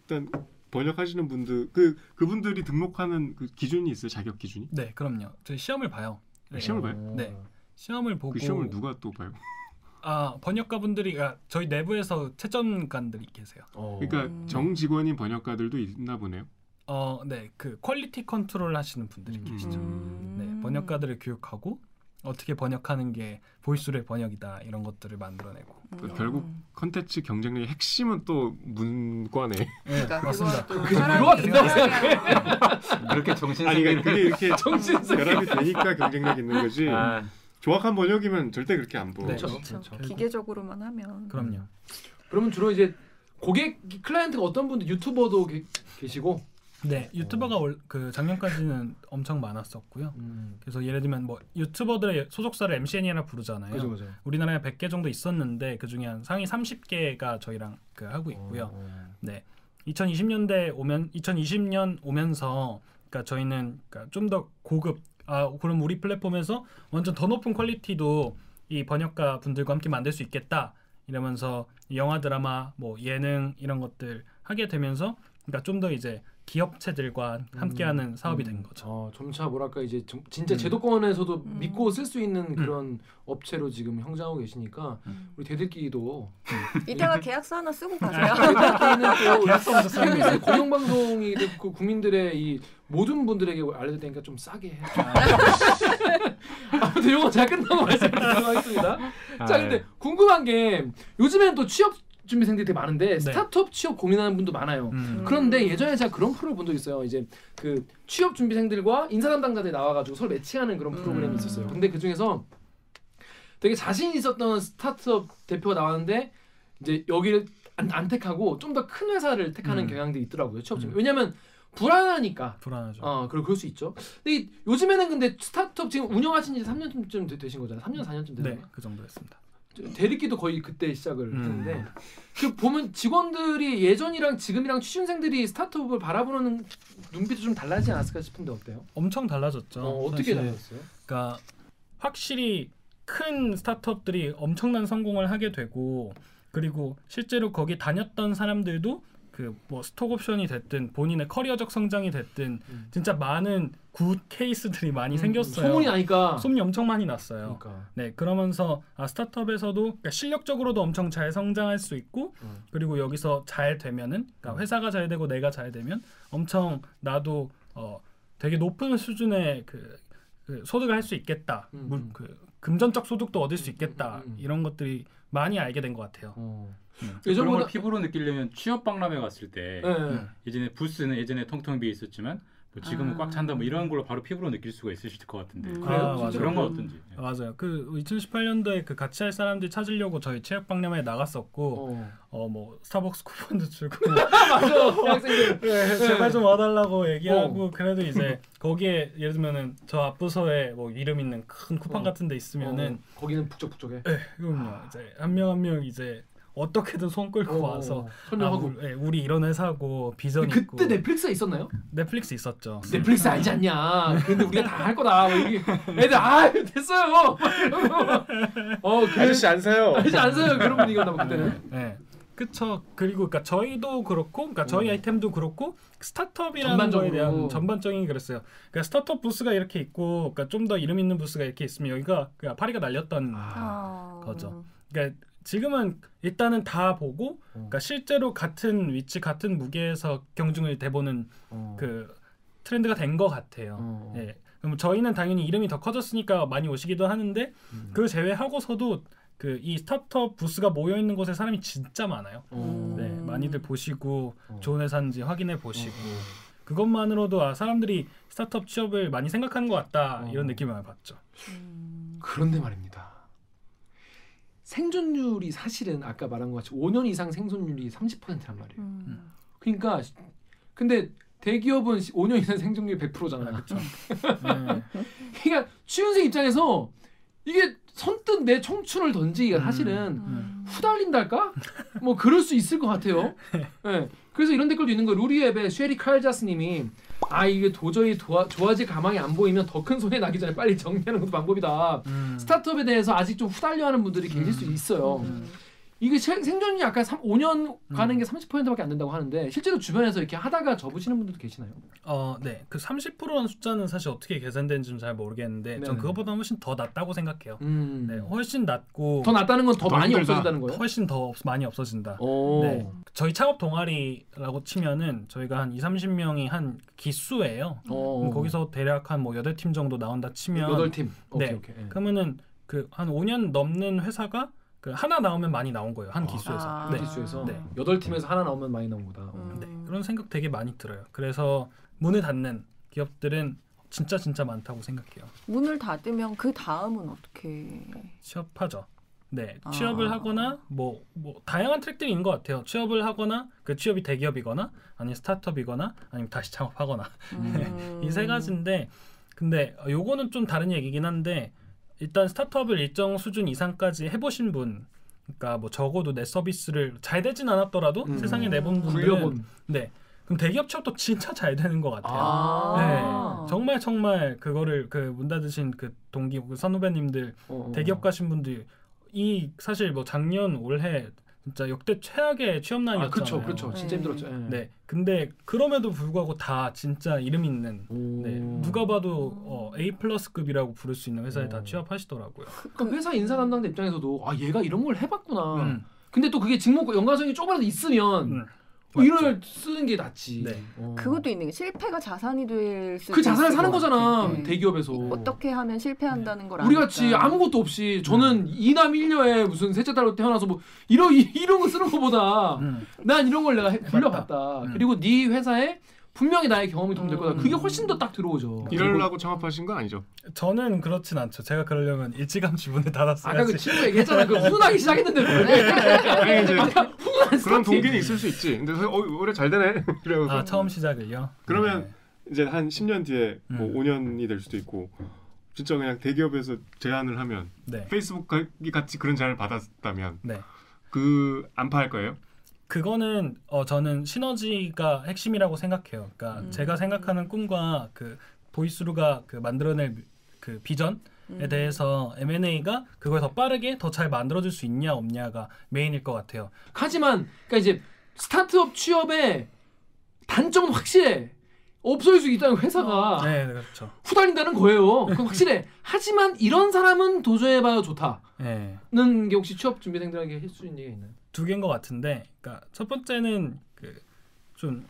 S2: 일단 번역하시는 분들 그 그분들이 등록하는 그 기준이 있어요. 자격 기준이?
S6: 네, 그럼요. 저희 시험을 봐요. 네.
S2: 시험을 봐요?
S6: 네. 시험을 보고
S2: 그 시험을 누가 또 봐요?
S6: 아 번역가분들이 아, 저희 내부에서 채점관들이 계세요.
S3: 어.
S2: 그러니까
S4: 음.
S2: 정직원인 번역가들도 있나 보네요.
S6: 어, 네, 그 quality control 하시는 분들이
S2: 음.
S6: 계시죠.
S4: 음.
S6: 네, 번역가들을 교육하고 어떻게 번역하는 게 보이스루의 번역이다 이런 것들을 만들어내고.
S2: 그 결국 컨텐츠 경쟁력의 핵심은 또 문과네.
S6: 네,
S4: 그러니까
S6: 맞습니다.
S4: 사람이
S3: 위로가 된다고
S4: 사람이
S5: 그렇게 정신
S2: 아니 그러니까 그게 이렇게
S3: 정신승리.
S2: 결합이 되니까 경쟁력 있는 거지.
S5: 아,
S2: 정확한 번역이면 절대 그렇게 안 보여.
S6: 네.
S3: 그렇죠.
S4: 그렇죠. 기계적으로만 하면
S6: 그럼요.
S3: 그러면 주로 이제 고객 클라이언트가 어떤 분들 유튜버도 게, 계시고
S6: 네, 유튜버가 올, 그 작년까지는 엄청 많았었고요. 그래서 예를 들면 뭐 유튜버들의 소속사를 MCN이라 부르잖아요.
S3: 그죠 그죠.
S6: 우리나라에 100개 정도 있었는데 그 중에 한 상위 30개가 저희랑 그 하고 있고요. 네. 2020년대 오면 2020년 오면서 그러니까 저희는 그러니까 좀 더 고급 아 그럼 우리 플랫폼에서 완전 더 높은 quality도 이 번역가 분들과 함께 만들 수 있겠다. 이러면서 영화 드라마 뭐 예능 이런 것들 하게 되면서 그러니까 좀 더 이제 기업체들과 함께하는 사업이 된 거죠.
S3: 어, 점차 뭐랄까 이제 좀 진짜
S6: 음.
S3: 제도권에서도
S4: 음.
S3: 믿고 쓸 수 있는 그런 업체로 지금 형성하고 계시니까
S4: 음.
S3: 우리 댓읽기도
S4: 이따가 계약서 하나 쓰고 가세요.
S3: 댓읽기는 또. KBS 공영방송이 그 국민들의 이 모든 분들에게 알려줄 테니까 좀 싸게 해. 아무튼 이거 잘 끝나고 말씀드리도록 하겠습니다. 자 근데 궁금한 게 요즘에는 또 취업 준비생들이 되게 많은데 스타트업 취업 고민하는 분도 많아요.
S6: 음.
S3: 그런데 예전에 제가 그런 프로를 본 적 있어요. 이제 그 취업 준비생들과 인사 담당자들이 나와가지고 서로 매칭하는 그런 프로그램이
S4: 음.
S3: 있었어요. 근데 그 중에서 되게 자신 있었던 스타트업 대표가 나왔는데 이제 여기를 안, 안 택하고 좀 더 큰 회사를 택하는
S6: 음.
S3: 경향들이 있더라고요. 취업 준비.
S6: 음.
S3: 왜냐면 불안하니까.
S6: 불안하죠.
S3: 어, 그리고 그럴 수 있죠. 근데 이- 요즘에는 근데 스타트업 지금 운영하신 지 3년쯤 되- 되신 거잖아요. 3년 4년쯤 되는
S6: 네. 그 정도였습니다.
S3: 대리기도 거의 그때 시작을
S6: 음.
S3: 했는데 그 보면 직원들이 예전이랑 지금이랑 취준생들이 스타트업을 바라보는 눈빛이 좀 달라지지 않았을까 싶은데 어때요?
S6: 엄청 달라졌죠.
S3: 어,
S6: 사실.
S3: 달라졌어요?
S6: 그러니까 확실히 큰 스타트업들이 엄청난 성공을 하게 되고 그리고 실제로 거기 다녔던 사람들도 그 뭐 스톡 옵션이 됐든 본인의 커리어적 성장이 됐든
S3: 음.
S6: 진짜 많은 good case들이 많이
S3: 음,
S6: 생겼어요.
S3: 소문이 나니까.
S6: 소문이 엄청 많이 났어요.
S3: 그러니까.
S6: 네, 그러면서 아, 스타트업에서도 그러니까 실력적으로도 엄청 잘 성장할 수 있고
S3: 음.
S6: 그리고 여기서 잘 되면은 그러니까 회사가 잘 되고 내가 잘 되면 엄청 나도 어 되게 높은 수준의 그, 그 소득을 할 수 있겠다.
S3: 음,
S6: 물-
S3: 음.
S6: 그 금전적 소득도 얻을 수
S3: 음,
S6: 있겠다.
S3: 음, 음, 음.
S6: 이런 것들이 많이 알게 된 것 같아요.
S3: 어.
S6: 음.
S5: 그런
S3: 예전보다
S5: 걸 피부로 느끼려면 취업 박람회 갔을 때
S3: 네.
S6: 음.
S5: 예전에 부스는 예전에 텅텅 비어 있었지만 뭐 지금은
S4: 아.
S5: 꽉 찬다 뭐 이런 걸로 바로 피부로 느낄 수가 있으실 것 같은데
S4: 음.
S3: 그래요?
S6: 아.
S5: 그런 건. 어떤지 예.
S6: 맞아요. 그 2018년도에 그 같이 할 사람들 찾으려고 저희 체육 박람회에 나갔었고
S3: 어.
S6: 어뭐 스타벅스 쿠폰도 주고
S3: 맞아. 대학생들.
S6: 네, 제발 좀 와달라고 얘기하고
S3: 어.
S6: 그래도 이제 거기에 예를 들면은 저 앞부서에 뭐 이름 있는 큰 쿠팡
S3: 어.
S6: 같은 데 있으면은
S3: 어. 거기는 북적북적해.
S6: 네, 그럼요. 이제 한 명 한 명 이제 어떻게든 손 끌고
S3: 어,
S6: 와서
S3: 설명하고.
S6: 아, 우리, 예, 우리 이런 회사고 비전 있고
S3: 그때 넷플릭스가 있었나요?
S6: 넷플릭스 있었죠.
S3: 넷플릭스 알지 않냐? 근데 우리가 다 할 거다. 뭐 애들 아 됐어요. 어 그래.
S2: 아저씨 안 사요.
S3: 아저씨 안 써요 그런 분위기였나 봐 그때는.
S6: 네. 그쵸. 그리고 그러니까 저희도 그렇고, 그러니까 저희
S3: 음.
S6: 아이템도 그렇고 스타트업이라는
S3: 전반적으로.
S6: 거에 대한 전반적인 그랬어요. 그러니까 스타트업 부스가 이렇게 있고, 그러니까 좀 더 이름 있는 부스가 이렇게 있으면 여기가 그냥 파리가 날렸던
S4: 아.
S6: 거죠. 그러니까 지금은 일단은 다 보고, 그러니까 실제로 같은 위치, 같은 무게에서 경중을 대보는
S3: 어.
S6: 그 트렌드가 된 것 같아요.
S3: 어.
S6: 예. 그럼 저희는 당연히 이름이 더 커졌으니까 많이 오시기도 하는데
S3: 음.
S6: 그 제외하고서도 그 이 스타트업 부스가 모여 있는 곳에 사람이 진짜 많아요.
S3: 어.
S6: 네,
S4: 음.
S6: 많이들 보시고
S3: 어.
S6: 좋은 회사인지 확인해 보시고
S3: 어.
S6: 그것만으로도 아 사람들이 스타트업 취업을 많이 생각하는 것 같다
S3: 어.
S6: 이런 느낌을 받죠.
S4: 음.
S3: 그런데 말입니다. 생존율이 사실은 아까 말한 것 같이 5년 이상 생존율이 30%란 말이에요.
S4: 음.
S3: 그러니까 근데 대기업은 5년 이상 생존율 100%잖아요. 그렇죠?
S6: 네.
S3: 그러니까 취준생 입장에서 이게 선뜻 내 청춘을 던지기가
S6: 음.
S3: 사실은
S4: 음.
S3: 후달린달까? 뭐 그럴 수 있을 것 같아요. 네. 그래서 이런 댓글도 있는 거 루리앱의 쉐리 칼자스님이 아 이게 도저히 도와, 좋아질 가망이 안 보이면 더 큰 손해 나기 전에 빨리 정리하는 것도 방법이다.
S6: 음.
S3: 스타트업에 대해서 아직 좀 후달려하는 분들이 계실 수 있어요.
S4: 음.
S3: 이게 세- 생존이 아까 3, 5년 가는
S6: 음.
S3: 게 30%밖에 안 된다고 하는데 실제로 주변에서 이렇게 하다가 접으시는 분들도 계시나요?
S6: 어, 네. 그 30%라는 숫자는 사실 어떻게 계산되는지는 잘 모르겠는데 전
S3: 네네.
S6: 그것보다 훨씬 더 낮다고 생각해요.
S3: 음.
S6: 네, 훨씬 낮고
S3: 더 낫다는
S2: 건더더
S3: 많이
S2: 힘들다.
S3: 없어진다는 거예요?
S6: 훨씬 더 없- 많이 없어진다.
S3: 오.
S6: 네. 저희 창업 동아리라고 치면은 저희가 한 2, 30명이 한 기수예요.
S3: 어.
S6: 그럼 거기서 대략 한 뭐 8팀 정도 나온다 치면
S3: 여덟 팀. 오케이
S6: 네.
S3: 오케이. 예.
S6: 그러면은 그 한 5년 넘는 회사가 그 하나 나오면 많이 나온 거예요. 한 기수에서.
S4: 아.
S6: 네.
S3: 기수에서
S6: 네.
S3: 여덟 팀에서 하나 나오면 많이 나온 거다. 어.
S4: 음.
S6: 네. 그런 생각 되게 많이 들어요. 그래서 문을 닫는 기업들은 진짜 진짜 많다고 생각해요.
S4: 문을 닫으면 그 다음은 어떻게?
S6: 취업하죠. 네,
S4: 아.
S6: 취업을 하거나 뭐, 뭐 다양한 트랙들이 있는 것 같아요. 취업을 하거나 그 취업이 대기업이거나 아니면 스타트업이거나 아니면 다시 창업하거나
S4: 음.
S6: 이세 가지인데 근데 요거는 좀 다른 얘기긴 한데 일단 스타트업을 일정 수준 이상까지 해보신 분 그러니까 뭐 적어도 내 서비스를 잘 되진 않았더라도
S3: 음.
S6: 세상에 내본 분들은
S3: 굴려본.
S6: 네 그럼 대기업 취업도 진짜 잘 되는 것 같아요.
S3: 아.
S6: 네, 정말 정말 그거를 그 문 닫으신 그 동기 그 선후배님들
S3: 어, 어.
S6: 대기업 가신 분들 이 사실 뭐 작년 올해 진짜 역대 최악의 취업난이었잖아요.
S3: 아 그렇죠 그렇죠 진짜
S4: 네.
S3: 힘들었죠. 예.
S6: 네, 근데 그럼에도 불구하고 다 진짜 이름 있는
S3: 오.
S6: 네, 누가 봐도 어, A 플러스급이라고 부를 수 있는 회사에
S3: 어.
S6: 다 취업하시더라고요.
S3: 그러니까 회사 인사 담당자 입장에서도 아 얘가 이런 걸 해봤구나.
S6: 음,
S3: 근데 또 그게 직무 연관성이 조금이라도 있으면
S6: 음,
S3: 뭐 이걸 쓰는 게 낫지.
S6: 네.
S3: 어.
S4: 그것도 있는 게 실패가 자산이 될 수도
S3: 그 자산을 사는
S4: 것
S3: 거잖아.
S4: 네.
S3: 대기업에서.
S4: 어떻게 하면 실패한다는 걸
S3: 우리. 같이 아무것도 없이 저는 이남 일녀에 무슨 셋째 딸로 태어나서 뭐 이런 이- 이런 거 쓰는 거보다
S6: 음,
S3: 난 이런 걸 내가 해- 굴려봤다.
S6: 음.
S3: 그리고 네 회사에 분명히 나의 경험이 도움 될 거다.
S4: 음.
S3: 그게 훨씬 더 딱 들어오죠.
S2: 이러려고 창업하신 거 아니죠?
S6: 저는 그렇진 않죠. 제가 그러려면 일찌감치 문을
S3: 아까 그
S6: 닫았어야지.
S3: 친구 얘기했잖아. 그 훈훈하게 시작했는데 왜?
S2: 아니 이제 그런. 동기는 있을 수 있지. 근데 어, 올해 잘 되네. 그래서
S6: 아 처음 시작을요.
S2: 그러면
S6: 네.
S2: 이제 한 10년 뒤에 뭐
S6: 음.
S2: 5년이 될 수도 있고 진짜 그냥 대기업에서 제안을 하면
S6: 네,
S2: 페이스북이 같이 그런 제안을 받았다면
S6: 네.
S2: 그 안 파할 거예요?
S6: 그거는 어 저는 시너지가 핵심이라고 생각해요. 그러니까
S4: 음.
S6: 제가 생각하는 꿈과 그 보이스루가 그 만들어낼 그 비전에
S4: 음.
S6: 대해서 M&A가 그걸 더 빠르게 더 잘 만들어줄 수 있냐 없냐가 메인일 것 같아요.
S3: 하지만 그러니까 이제 스타트업 취업의 단점은 확실해. 없어질 수 있다는 회사가
S6: 네, 네, 그렇죠.
S3: 후달린다는 거예요. 그건 확실해. 하지만 이런 사람은 도전해봐야 좋다는
S6: 네.
S3: 게 혹시 취업 준비생들에게 해줄 수 있는 얘기가 있나요?
S6: 두 개인 것 같은데, 그러니까 첫 번째는 그좀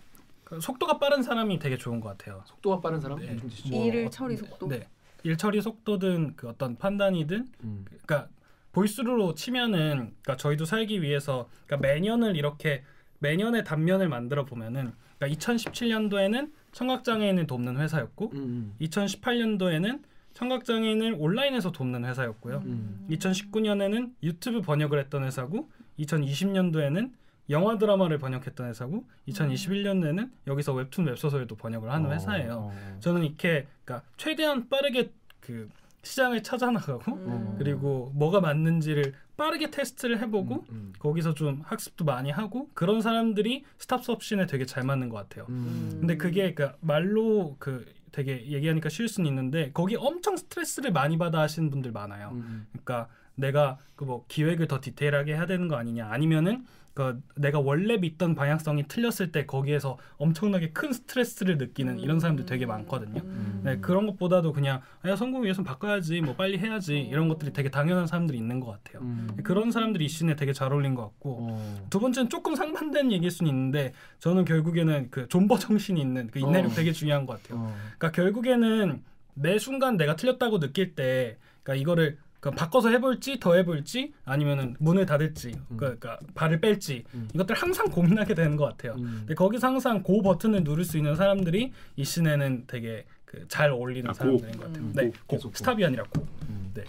S6: 속도가 빠른 사람이 되게 좋은 것 같아요.
S3: 속도가 빠른 사람?
S6: 네.
S3: 뜻이죠?
S6: 뭐,
S4: 일을 처리 속도.
S6: 네, 일 처리 속도든 그 어떤 판단이든,
S3: 음.
S6: 그러니까 보이스루로 치면은, 그러니까 저희도 살기 위해서, 그러니까 매년을 이렇게 매년의 단면을 만들어 보면은, 그러니까 2017년도에는 청각장애인을 돕는 회사였고,
S3: 음.
S6: 2018년도에는 청각장애인을 온라인에서 돕는 회사였고요.
S3: 음.
S6: 2019년에는 유튜브 번역을 했던 회사고 2020년도에는 영화 드라마를 번역했던 회사고 2021년에는 여기서 웹툰 웹소설도 번역을 하는
S3: 어,
S6: 회사예요.
S3: 어.
S6: 저는 이렇게 그러니까 최대한 빠르게 그 시장을 찾아 나가고
S4: 음.
S6: 그리고 뭐가 맞는지를 빠르게 테스트를 해보고
S3: 음.
S6: 거기서 좀 학습도 많이 하고 그런 사람들이 스탑스업 씬에 되게 잘 맞는 것 같아요.
S3: 음.
S6: 근데 그게 그 말로 그 되게 얘기하니까 쉬울 수는 있는데 거기 엄청 스트레스를 많이 받아 하시는 분들 많아요.
S3: 음.
S6: 그러니까 내가 그 뭐 기획을 더 디테일하게 해야 되는 거 아니냐 아니면은 그 내가 원래 믿던 방향성이 틀렸을 때 거기에서 엄청나게 큰 스트레스를 느끼는 이런 사람들 되게 많거든요.
S4: 음.
S6: 네, 그런 것보다도 그냥 아, 야 성공 위해서 바꿔야지 뭐 빨리 해야지 이런 것들이 되게 당연한 사람들이 있는 것 같아요.
S3: 음.
S6: 그런 사람들이 이 씬에 되게 잘 어울린 것 같고
S3: 어.
S6: 두 번째는 조금 상반된 얘기일 수는 있는데 저는 결국에는 그 존버 정신이 있는 그 인내력
S3: 어.
S6: 되게 중요한 것 같아요.
S3: 어.
S6: 그러니까 결국에는 매 순간 내가 틀렸다고 느낄 때 그러니까 이거를 그 바꿔서 해볼지 더 해볼지 아니면은 문을 닫을지 그러니까 발을 뺄지
S3: 음.
S6: 이것들 항상 고민하게 되는 것 같아요.
S3: 음.
S6: 근데 거기서 항상 고 버튼을 누를 수 있는 사람들이 이 씬에는 되게 그 잘 어울리는
S2: 아, 고.
S6: 사람들인 것 같아요.
S4: 음.
S6: 네,
S2: 고,
S6: 고,
S3: 고.
S6: 스탑이 아니라 고.
S3: 음.
S6: 네.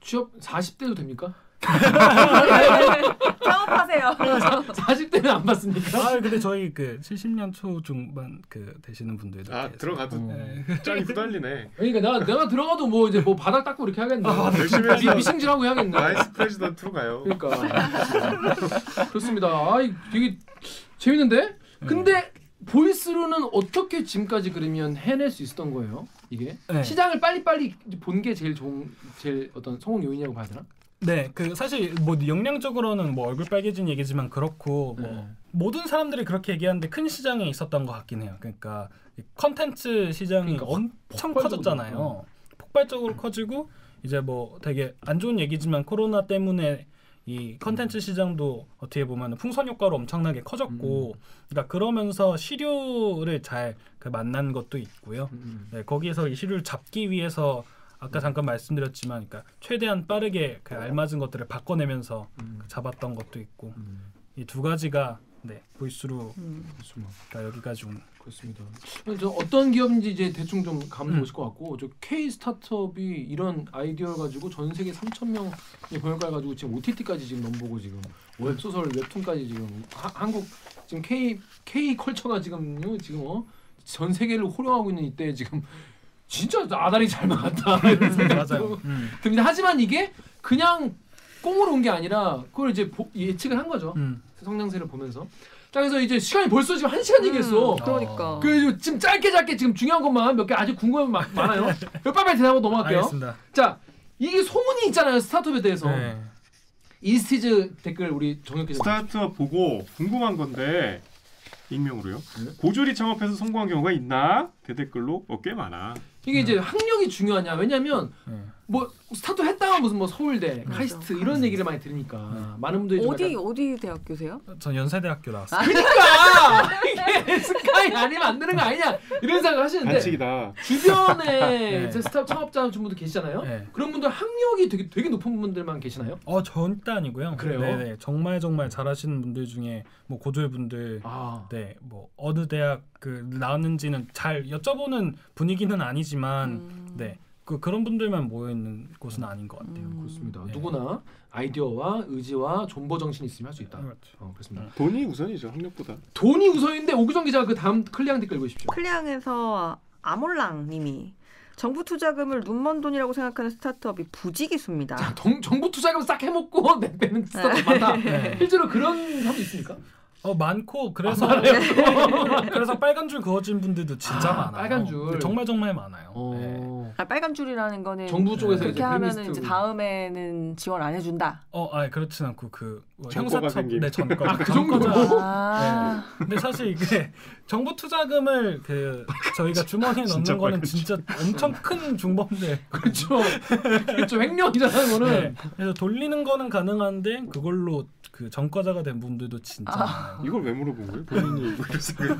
S3: 취업 40대도 됩니까?
S4: 창업하세요.
S3: 40대는 안 받습니까?
S6: 아 근데 저희 그 70년 초 중반 그 되시는 분들도
S2: 아
S6: 계세요.
S2: 들어가도
S3: 어.
S2: 짬이 후달리네.
S3: 그러니까 내가 내가 들어가도 뭐 이제 뭐 바닥 닦고 이렇게 하겠네.
S2: 열심히
S3: 미,
S2: 해서
S3: 미싱질하고 해야겠네.
S2: vice president로 가요.
S3: 그러니까 그렇습니다. 아, 이 되게 재밌는데. 근데 보이스루는 어떻게 지금까지 그러면 해낼 수 있었던 거예요? 이게
S6: 네.
S3: 시장을 빨리빨리 본 게 제일 좋은 제일 어떤 성공 요인이라고 봐야 되나?
S6: 네, 그 사실 뭐 역량적으로는 뭐 얼굴 빨개진 얘기지만 그렇고 뭐
S3: 네.
S6: 모든 사람들이 그렇게 얘기하는데 큰 시장에 있었던 것 같긴 해요. 그러니까 이 컨텐츠 시장이
S3: 그러니까
S6: 엄청
S3: 폭발적으로
S6: 커졌잖아요. 폭발적으로 커지고 이제 뭐 되게 안 좋은 얘기지만 코로나 때문에 이 컨텐츠 시장도 어떻게 보면 풍선 효과로 엄청나게 커졌고,
S3: 음.
S6: 그러니까 그러면서 시류를 잘 그 만난 것도 있고요.
S3: 음.
S6: 네, 거기에서 이 시류를 잡기 위해서 아까 잠깐 말씀드렸지만, 그러니까 최대한 빠르게 그 알맞은 것들을 바꿔내면서
S3: 음.
S6: 잡았던 것도 있고
S3: 음.
S6: 이두 가지가 네 보이스루가
S4: 음.
S6: 여기까지 온.
S3: 그렇습니다. 저 어떤 기업인지 이제 대충 좀 감도
S6: 음.
S3: 오실 것 같고 저 K 스타트업이 이런 아이디어를 가지고 전 세계 3천 명의 번역가를 가지고 지금 OTT까지 지금 넘보고 지금 웹 소설 웹툰까지 지금 하, 한국 지금 K K 컬처가 지금요 지금 어? 전 세계를 호령하고 있는 이때 지금 진짜 아다리 잘 맞았다 이런 생각도
S6: 맞아요. 음.
S3: 듭니다. 하지만 이게 그냥 꽁으로 온 게 아니라 그걸 이제 보- 예측을 한 거죠.
S6: 음.
S3: 성장세를 보면서. 자 그래서 이제 시간이 벌써 지금 한 시간 얘기했어.
S4: 음, 그러니까.
S3: 그래서 지금 짧게 짧게 지금 중요한 것만 몇 개 아직 궁금한 거 많- 많아요. 몇 빨리 대답하고 넘어갈게요.
S6: 알겠습니다.
S3: 자 이게 소문이 있잖아요 스타트업에 대해서.
S6: 네.
S3: 이스티즈 댓글 우리 정혁 기자.
S2: 스타트업 보고 궁금한 건데 익명으로요.
S3: 네.
S2: 고졸이 창업해서 성공한 경우가 있나? 대댓글로 어, 꽤 많아.
S3: 이게 이제 학력이 중요하냐? 왜냐면
S6: 네.
S3: 뭐 스타트업 했다가 무슨 뭐 서울대,
S4: 맞아.
S3: 카이스트 이런 얘기를 많이 들으니까 많은 분들이 좀
S4: 어디
S3: 약간
S4: 어디 대학교세요?
S6: 전 연세대학교 나왔어요.
S3: 그러니까 이게 스카이 아니면 안 되는 거 아니냐 이런 생각을 하시는데
S2: 반칙이다.
S3: 주변에
S6: 네.
S3: 스타트업 창업자 분들 계시잖아요.
S6: 네.
S3: 그런 분들 학력이 되게 되게 높은 분들만 계시나요?
S6: 어 절대 아니고요.
S3: 그래요?
S6: 네네 정말 정말 잘하시는 분들 중에 뭐 고졸 분들
S3: 아,
S6: 네뭐 어느 대학 그 나왔는지는 잘 여쭤보는 분위기는 아니지만
S4: 음.
S6: 네 그 그런 분들만 모여 있는 곳은 아닌 것 같아요.
S4: 음.
S3: 그렇습니다.
S6: 네.
S3: 누구나 아이디어와 의지와 존버 정신이 있으면 할 수 있다.
S6: 그렇죠.
S3: 어, 그렇습니다.
S2: 돈이 우선이죠 학력보다.
S3: 돈이 우선인데 옥유정 기자가 그 다음 클리앙 댓글 읽으십시오.
S4: 클리앙에서 아몰랑님이 정부 투자금을 눈먼 돈이라고 생각하는 스타트업이 부지기수입니다.
S3: 자, 정, 정부 투자금 싹 해먹고 내 빼는 스타트업 많다.
S6: 네.
S3: 실제로 그런 사람도 있습니까?
S6: 어 많고 그래서 그래서 빨간 줄 그어진 분들도 진짜
S3: 아,
S6: 많아요.
S3: 빨간 줄.
S6: 네, 정말 정말 많아요. 네.
S3: 어.
S4: 아, 빨간 줄이라는 거는
S3: 정부 쪽에서
S4: 그렇게
S3: 이제
S4: 하면은 이제 다음에는 지원 안 해준다.
S6: 어, 아 그렇진 않고 그뭐 형사처. 네 전과
S3: 아, 그 정도로?
S4: 아,
S6: 근데 사실 이게 정부 투자금을 그 저희가 주머니에
S2: 진짜
S6: 넣는 거는 진짜 엄청 큰 중범죄.
S3: 그렇죠. 이게 좀 횡령이잖아요, 이거는.
S6: 네. 그래서 돌리는 거는 가능한데 그걸로 그 전과자가 된 분들도 진짜 많아요.
S2: 이걸 왜 물어본 거예요? 본인이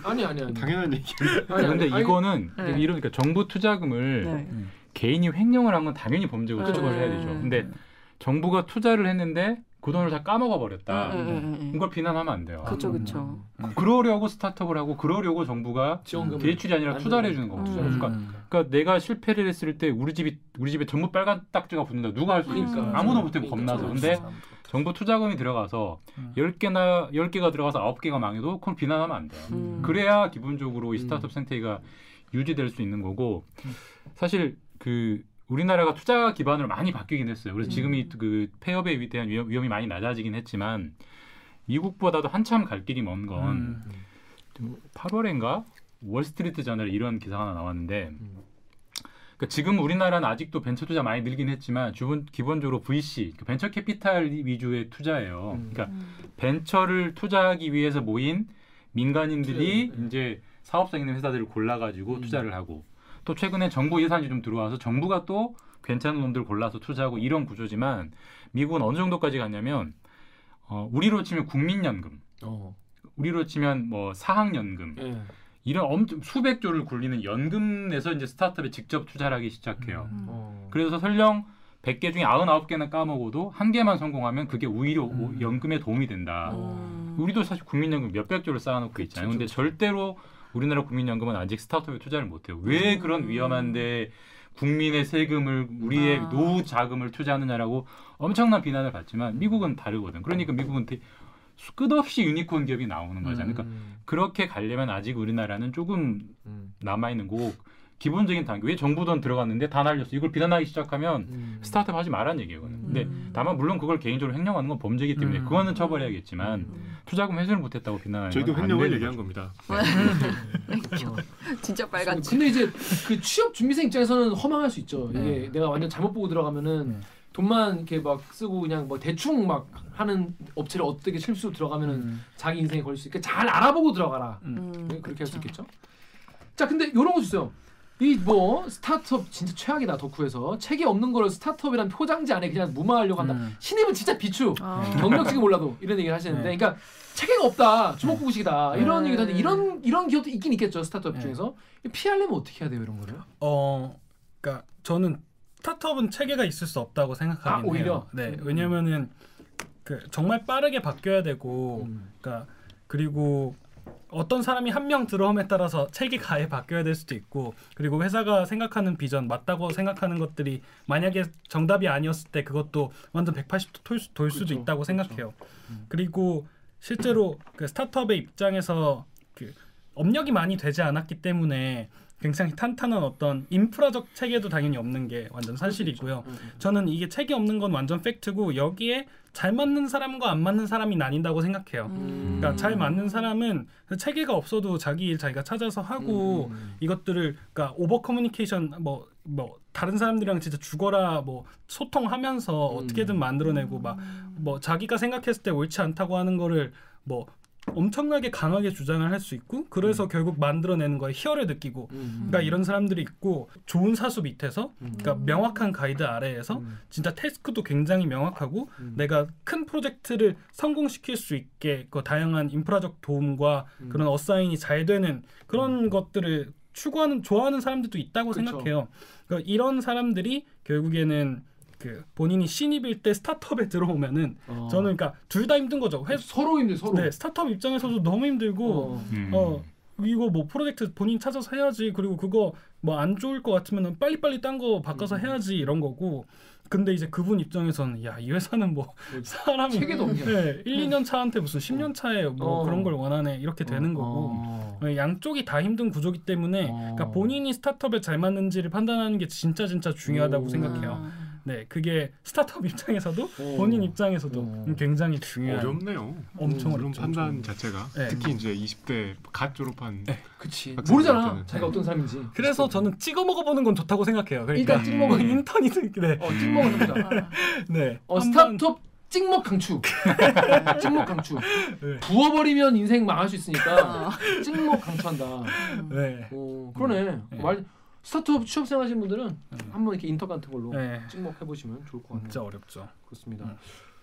S3: 아니 아니 아니.
S2: 당연한 얘기.
S3: 아니,
S5: 근데
S3: 아니,
S5: 이거는
S4: 네.
S5: 이런 그러니까 정부 투자금을
S4: 네.
S5: 개인이 횡령을 한 건 당연히 범죄고
S4: 네.
S5: 처벌을 해야 되죠. 근데 정부가 투자를 했는데 그 돈을 다 까먹어 버렸다. 이걸 비난하면 안 돼요.
S3: 음.
S4: 그쵸.
S5: 그러려고 스타트업을 하고 그러려고 정부가 대출이 아니라
S3: 안
S5: 투자를
S3: 주는
S5: 해주는
S3: 거.
S5: 거거든요.
S4: 음.
S5: 그러니까, 그러니까 내가 실패를 했을 때 우리 집이 우리 집에 전부 빨간 딱지가 붙는다. 누가 할 수 있어?
S3: 그러니까.
S5: 아무도 못해
S3: 그러니까.
S5: 겁나서.
S3: 그렇죠.
S5: 근데 정부 투자금이 들어가서
S6: 음.
S5: 10개나 10개가 들어가서 9개가 망해도 그걸 비난하면 안 돼요.
S4: 음.
S5: 그래야 기본적으로 이
S3: 음.
S5: 스타트업 생태계가 유지될 수 있는 거고
S6: 음.
S5: 사실 그 우리나라가 투자 기반으로 많이 바뀌긴 했어요. 그래서 지금이 그 폐업에 대한 위험, 위험이 많이 낮아지긴 했지만 미국보다도 한참 갈 길이 먼건
S6: 음.
S5: 8월인가 월스트리트 저널에 이런 기사가 하나 나왔는데
S3: 음.
S5: 그러니까 지금 우리나라는 아직도 벤처 투자 많이 늘긴 했지만 주변 기본적으로 VC 그 벤처 캐피탈 위주의 투자예요.
S3: 음.
S5: 그러니까 벤처를 투자하기 위해서 모인 민간인들이
S3: 음.
S5: 이제 사업성 있는 회사들을 골라가지고
S3: 음.
S5: 투자를 하고 또 최근에 정부 예산이 좀 들어와서 정부가 또 괜찮은 놈들 골라서 투자하고 이런 구조지만 미국은 어느 정도까지 갔냐면 어, 우리로 치면 국민연금,
S3: 어.
S5: 우리로 치면 뭐 사학연금
S3: 예.
S5: 이런 엄청 수백 조를 굴리는 연금에서 이제 스타트업에 직접 투자를 하기 시작해요.
S6: 음.
S3: 어.
S5: 그래서 설령 100개 중에 99개나 까먹어도 한 개만 성공하면 그게 오히려 오-
S6: 음.
S5: 연금에 도움이 된다.
S4: 음.
S5: 우리도 사실 국민연금 몇백 조를 쌓아놓고
S3: 그쵸,
S5: 있잖아요. 근데
S3: 그쵸.
S5: 절대로 우리나라 국민연금은 아직 스타트업에 투자를 못해요. 왜
S4: 음.
S5: 그런 위험한데 국민의 세금을 우리의
S4: 아.
S5: 노후 자금을 투자하느냐라고 엄청난 비난을 받지만 미국은 다르거든. 그러니까 미국은 되- 수- 끝없이 유니콘 기업이 나오는 거잖아요. 그러니까
S3: 음.
S5: 그렇게 가려면 아직 우리나라는 조금
S3: 음.
S5: 남아 있는 거고 기본적인 단계 왜 정부 돈 들어갔는데 다 날렸어 이걸 비난하기 시작하면
S3: 음.
S5: 스타트업 하지 말라는 얘기거든요. 근데
S4: 음.
S5: 다만 물론 그걸 개인적으로 횡령하는 건 범죄이기 때문에
S6: 음.
S5: 그거는 처벌해야겠지만
S4: 음.
S5: 투자금 회수를 못했다고 비난하는
S2: 저희도 횡령을 얘기한
S5: 거죠.
S2: 겁니다.
S4: 진짜 빨간지.
S3: 근데 이제 그 취업 준비생 입장에서는 허망할 수 있죠. 이게
S6: 네.
S3: 내가 완전 잘못 보고 들어가면은
S6: 네.
S3: 돈만 이렇게 막 쓰고 그냥 뭐 대충 막 하는 업체를 어떻게 실수 들어가면은
S6: 음.
S3: 자기 인생에 걸릴 수 있게 잘 알아보고 들어가라.
S4: 음,
S3: 네, 그렇게 할수
S4: 그쵸.
S3: 있겠죠. 자, 근데 이런 거 주세요. 이 뭐 스타트업 진짜 최악이다 덕후에서 책이 없는 거를 스타트업이란 포장지 안에 그냥 무마하려고 한다.
S6: 음.
S3: 신입은 진짜 비추.
S4: 아.
S3: 경력직이 몰라도 이런 얘기를 하시는데,
S6: 네.
S3: 그러니까 체계가 없다, 주먹구구식이다 이런
S4: 네.
S3: 얘기도 하는데 이런 이런 기업도 있긴 있겠죠 스타트업
S6: 네.
S3: 중에서 피하려면 어떻게 해야 돼요 이런 거를?
S6: 어, 그러니까 저는 스타트업은 체계가 있을 수 없다고 생각하긴
S3: 아, 오히려?
S6: 해요. 네,
S3: 음.
S6: 왜냐면은 그 정말 빠르게 바뀌어야 되고,
S3: 음.
S6: 그러니까 그리고 어떤 사람이 한 명 들어옴에 따라서 체계가 아예 바뀌어야 될 수도 있고, 그리고 회사가 생각하는 비전 맞다고 생각하는 것들이 만약에 정답이 아니었을 때 그것도 완전 180도 돌, 수- 돌 수도
S3: 그렇죠,
S6: 있다고
S3: 그렇죠.
S6: 생각해요.
S3: 음.
S6: 그리고 실제로 그 스타트업의 입장에서 그 업력이 많이 되지 않았기 때문에 굉장히 탄탄한 어떤 인프라적 체계도 당연히 없는 게 완전 사실이고요.
S3: 음, 음.
S6: 저는 이게 체계 없는 건 완전 팩트고 여기에 잘 맞는 사람과 안 맞는 사람이 나뉜다고 생각해요.
S4: 음.
S6: 그러니까 잘 맞는 사람은 체계가 없어도 자기 일 자기가 찾아서 하고
S3: 음.
S6: 이것들을 그러니까 오버 커뮤니케이션 뭐뭐 다른 사람들이랑 진짜 죽어라 뭐 소통하면서
S3: 음.
S6: 어떻게든 만들어내고 막 뭐 자기가 생각했을 때 옳지 않다고 하는 거를 뭐 엄청나게 강하게 주장을 할 수 있고 그래서 결국 만들어내는 거에 희열을 느끼고
S3: 음,
S6: 그러니까 이런 사람들이 있고 좋은 사수 밑에서
S3: 음.
S6: 그러니까 명확한 가이드 아래에서
S3: 음.
S6: 진짜 태스크도 굉장히 명확하고
S3: 음.
S6: 내가 큰 프로젝트를 성공시킬 수 있게 그 다양한 인프라적 도움과
S3: 음.
S6: 그런 어사인이 잘 되는 그런 것들을 추구하는 좋아하는 사람들도 있다고
S3: 그쵸.
S6: 생각해요. 그러니까 이런 사람들이 결국에는 그 본인이 신입일 때 스타트업에 들어오면은
S3: 어.
S6: 저는 그러니까 둘 다 힘든 거죠. 회,
S3: 서로 힘들 서로.
S6: 네, 스타트업 입장에서도 너무 힘들고
S3: 어.
S5: 음.
S6: 어 이거 뭐 프로젝트 본인 찾아서 해야지 그리고 그거 뭐 안 좋을 것 같으면은 빨리빨리 딴 거 바꿔서
S3: 음.
S6: 해야지 이런 거고 근데 이제 그분 입장에서는 야 이 회사는 뭐 사람이
S3: 체계도 없냐.
S6: 네, 1, 2년 차한테 무슨 10년 차에 뭐
S3: 어.
S6: 그런 걸 원하네 이렇게 되는
S3: 어,
S6: 거고
S3: 어.
S6: 어, 양쪽이 다 힘든 구조기 때문에
S3: 어.
S6: 그러니까 본인이 스타트업에 잘 맞는지를 판단하는 게 진짜 진짜 중요하다고
S3: 오.
S6: 생각해요.
S4: 아.
S6: 네, 그게 스타트업 입장에서도
S3: 어.
S6: 본인 입장에서도
S3: 어.
S6: 굉장히 중요한
S2: 어렵네요.
S6: 엄청
S3: 음,
S2: 그런
S6: 어렵죠.
S2: 판단 자체가
S6: 네.
S2: 특히 이제 20대 갓 졸업한
S3: 그치.
S2: 학생들
S3: 모르잖아.
S2: 때는.
S3: 자기가 어떤 사람인지.
S6: 그래서 저는 찍어 먹어보는 건 좋다고 생각해요. 그러니까
S3: 일단 찍먹은
S6: 인턴이 네,
S3: 어 해보자.
S4: 아.
S6: 네.
S3: 어 스타트업 찍먹 강추. 찍먹 강추.
S6: 네.
S3: 부어버리면 인생 망할 수 있으니까
S4: 아.
S3: 찍먹 강추한다.
S6: 네.
S3: 어 그러네.
S6: 네.
S3: 말 스타트업 취업 생각하신 분들은
S6: 네.
S3: 한번 이렇게 인턴 같은 걸로
S6: 네.
S3: 찍먹 해보시면 좋을 것 같네요.
S6: 진짜 어렵죠.
S3: 그렇습니다.
S6: 음.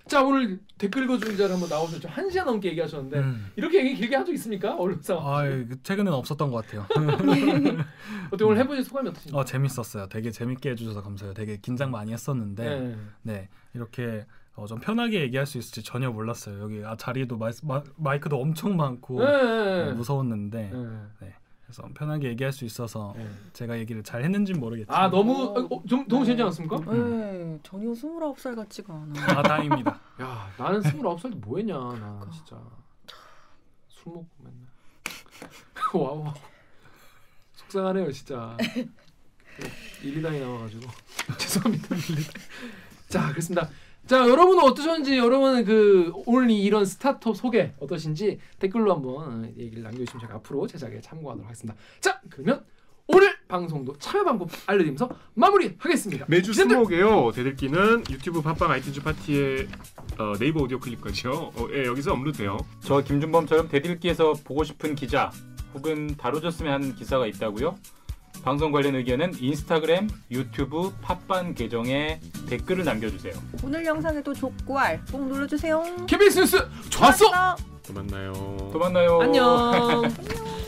S3: 자 오늘 댓글 읽어주는 기자를 한번 나오셨죠. 한 시간 넘게 얘기하셨는데
S6: 음.
S3: 이렇게 얘기 길게 한 적 있습니까? 언론사
S6: 아, 최근에는 없었던 것 같아요.
S3: 어떻게 오늘 해보신 소감이 어떠신가요?
S6: 어, 재밌었어요. 되게 재밌게 해주셔서 감사해요. 되게 긴장 많이 했었는데, 네,
S3: 네.
S6: 이렇게 어, 좀 편하게 얘기할 수 있을지 전혀 몰랐어요. 여기 아, 자리도 마이, 마, 마이크도 엄청 많고
S3: 네.
S6: 네, 무서웠는데,
S3: 네.
S6: 그래서 편하게 얘기할 수 있어서
S3: 네.
S6: 제가 얘기를 잘 했는지는 모르겠지만,
S3: 아 너무 어, 좀 너무 재밌지 않았습니까?
S4: 네, 전혀 29살 같지가 않아.
S6: 아, 다행입니다.
S3: 야 나는 스물아홉 살때 뭐했냐 나 진짜 술 먹고 맨날 와우 속상하네요 진짜 일리당이 나와가지고 죄송합니다. 자, 그렇습니다. 자, 여러분은 어떠셨는지 여러분은 그 오늘 이 이런 스타트업 소개 어떠신지 댓글로 한번 얘기를 남겨주시면 제가 앞으로 제작에 참고하도록 하겠습니다. 자, 그러면 오늘 방송도 참여 방법 알려드리면서 마무리하겠습니다.
S2: 매주! 수목에요. 댓읽기는 유튜브 팟빵 아이튠즈 팟티 어, 네이버 오디오 클립까지요. 어, 예, 여기서 업로드돼요.
S5: 저 김준범처럼 댓읽기에서 보고 싶은 기자 혹은 다뤄줬으면 하는 기사가 있다고요? 방송 관련 의견은 인스타그램, 유튜브, 팟빵 계정에 댓글을 남겨주세요.
S4: 오늘 영상에도 좋구알 꼭 눌러주세요.
S3: KBS 뉴스 좋았어.
S2: 또 만나요.
S5: 또 만나요.
S3: 안녕.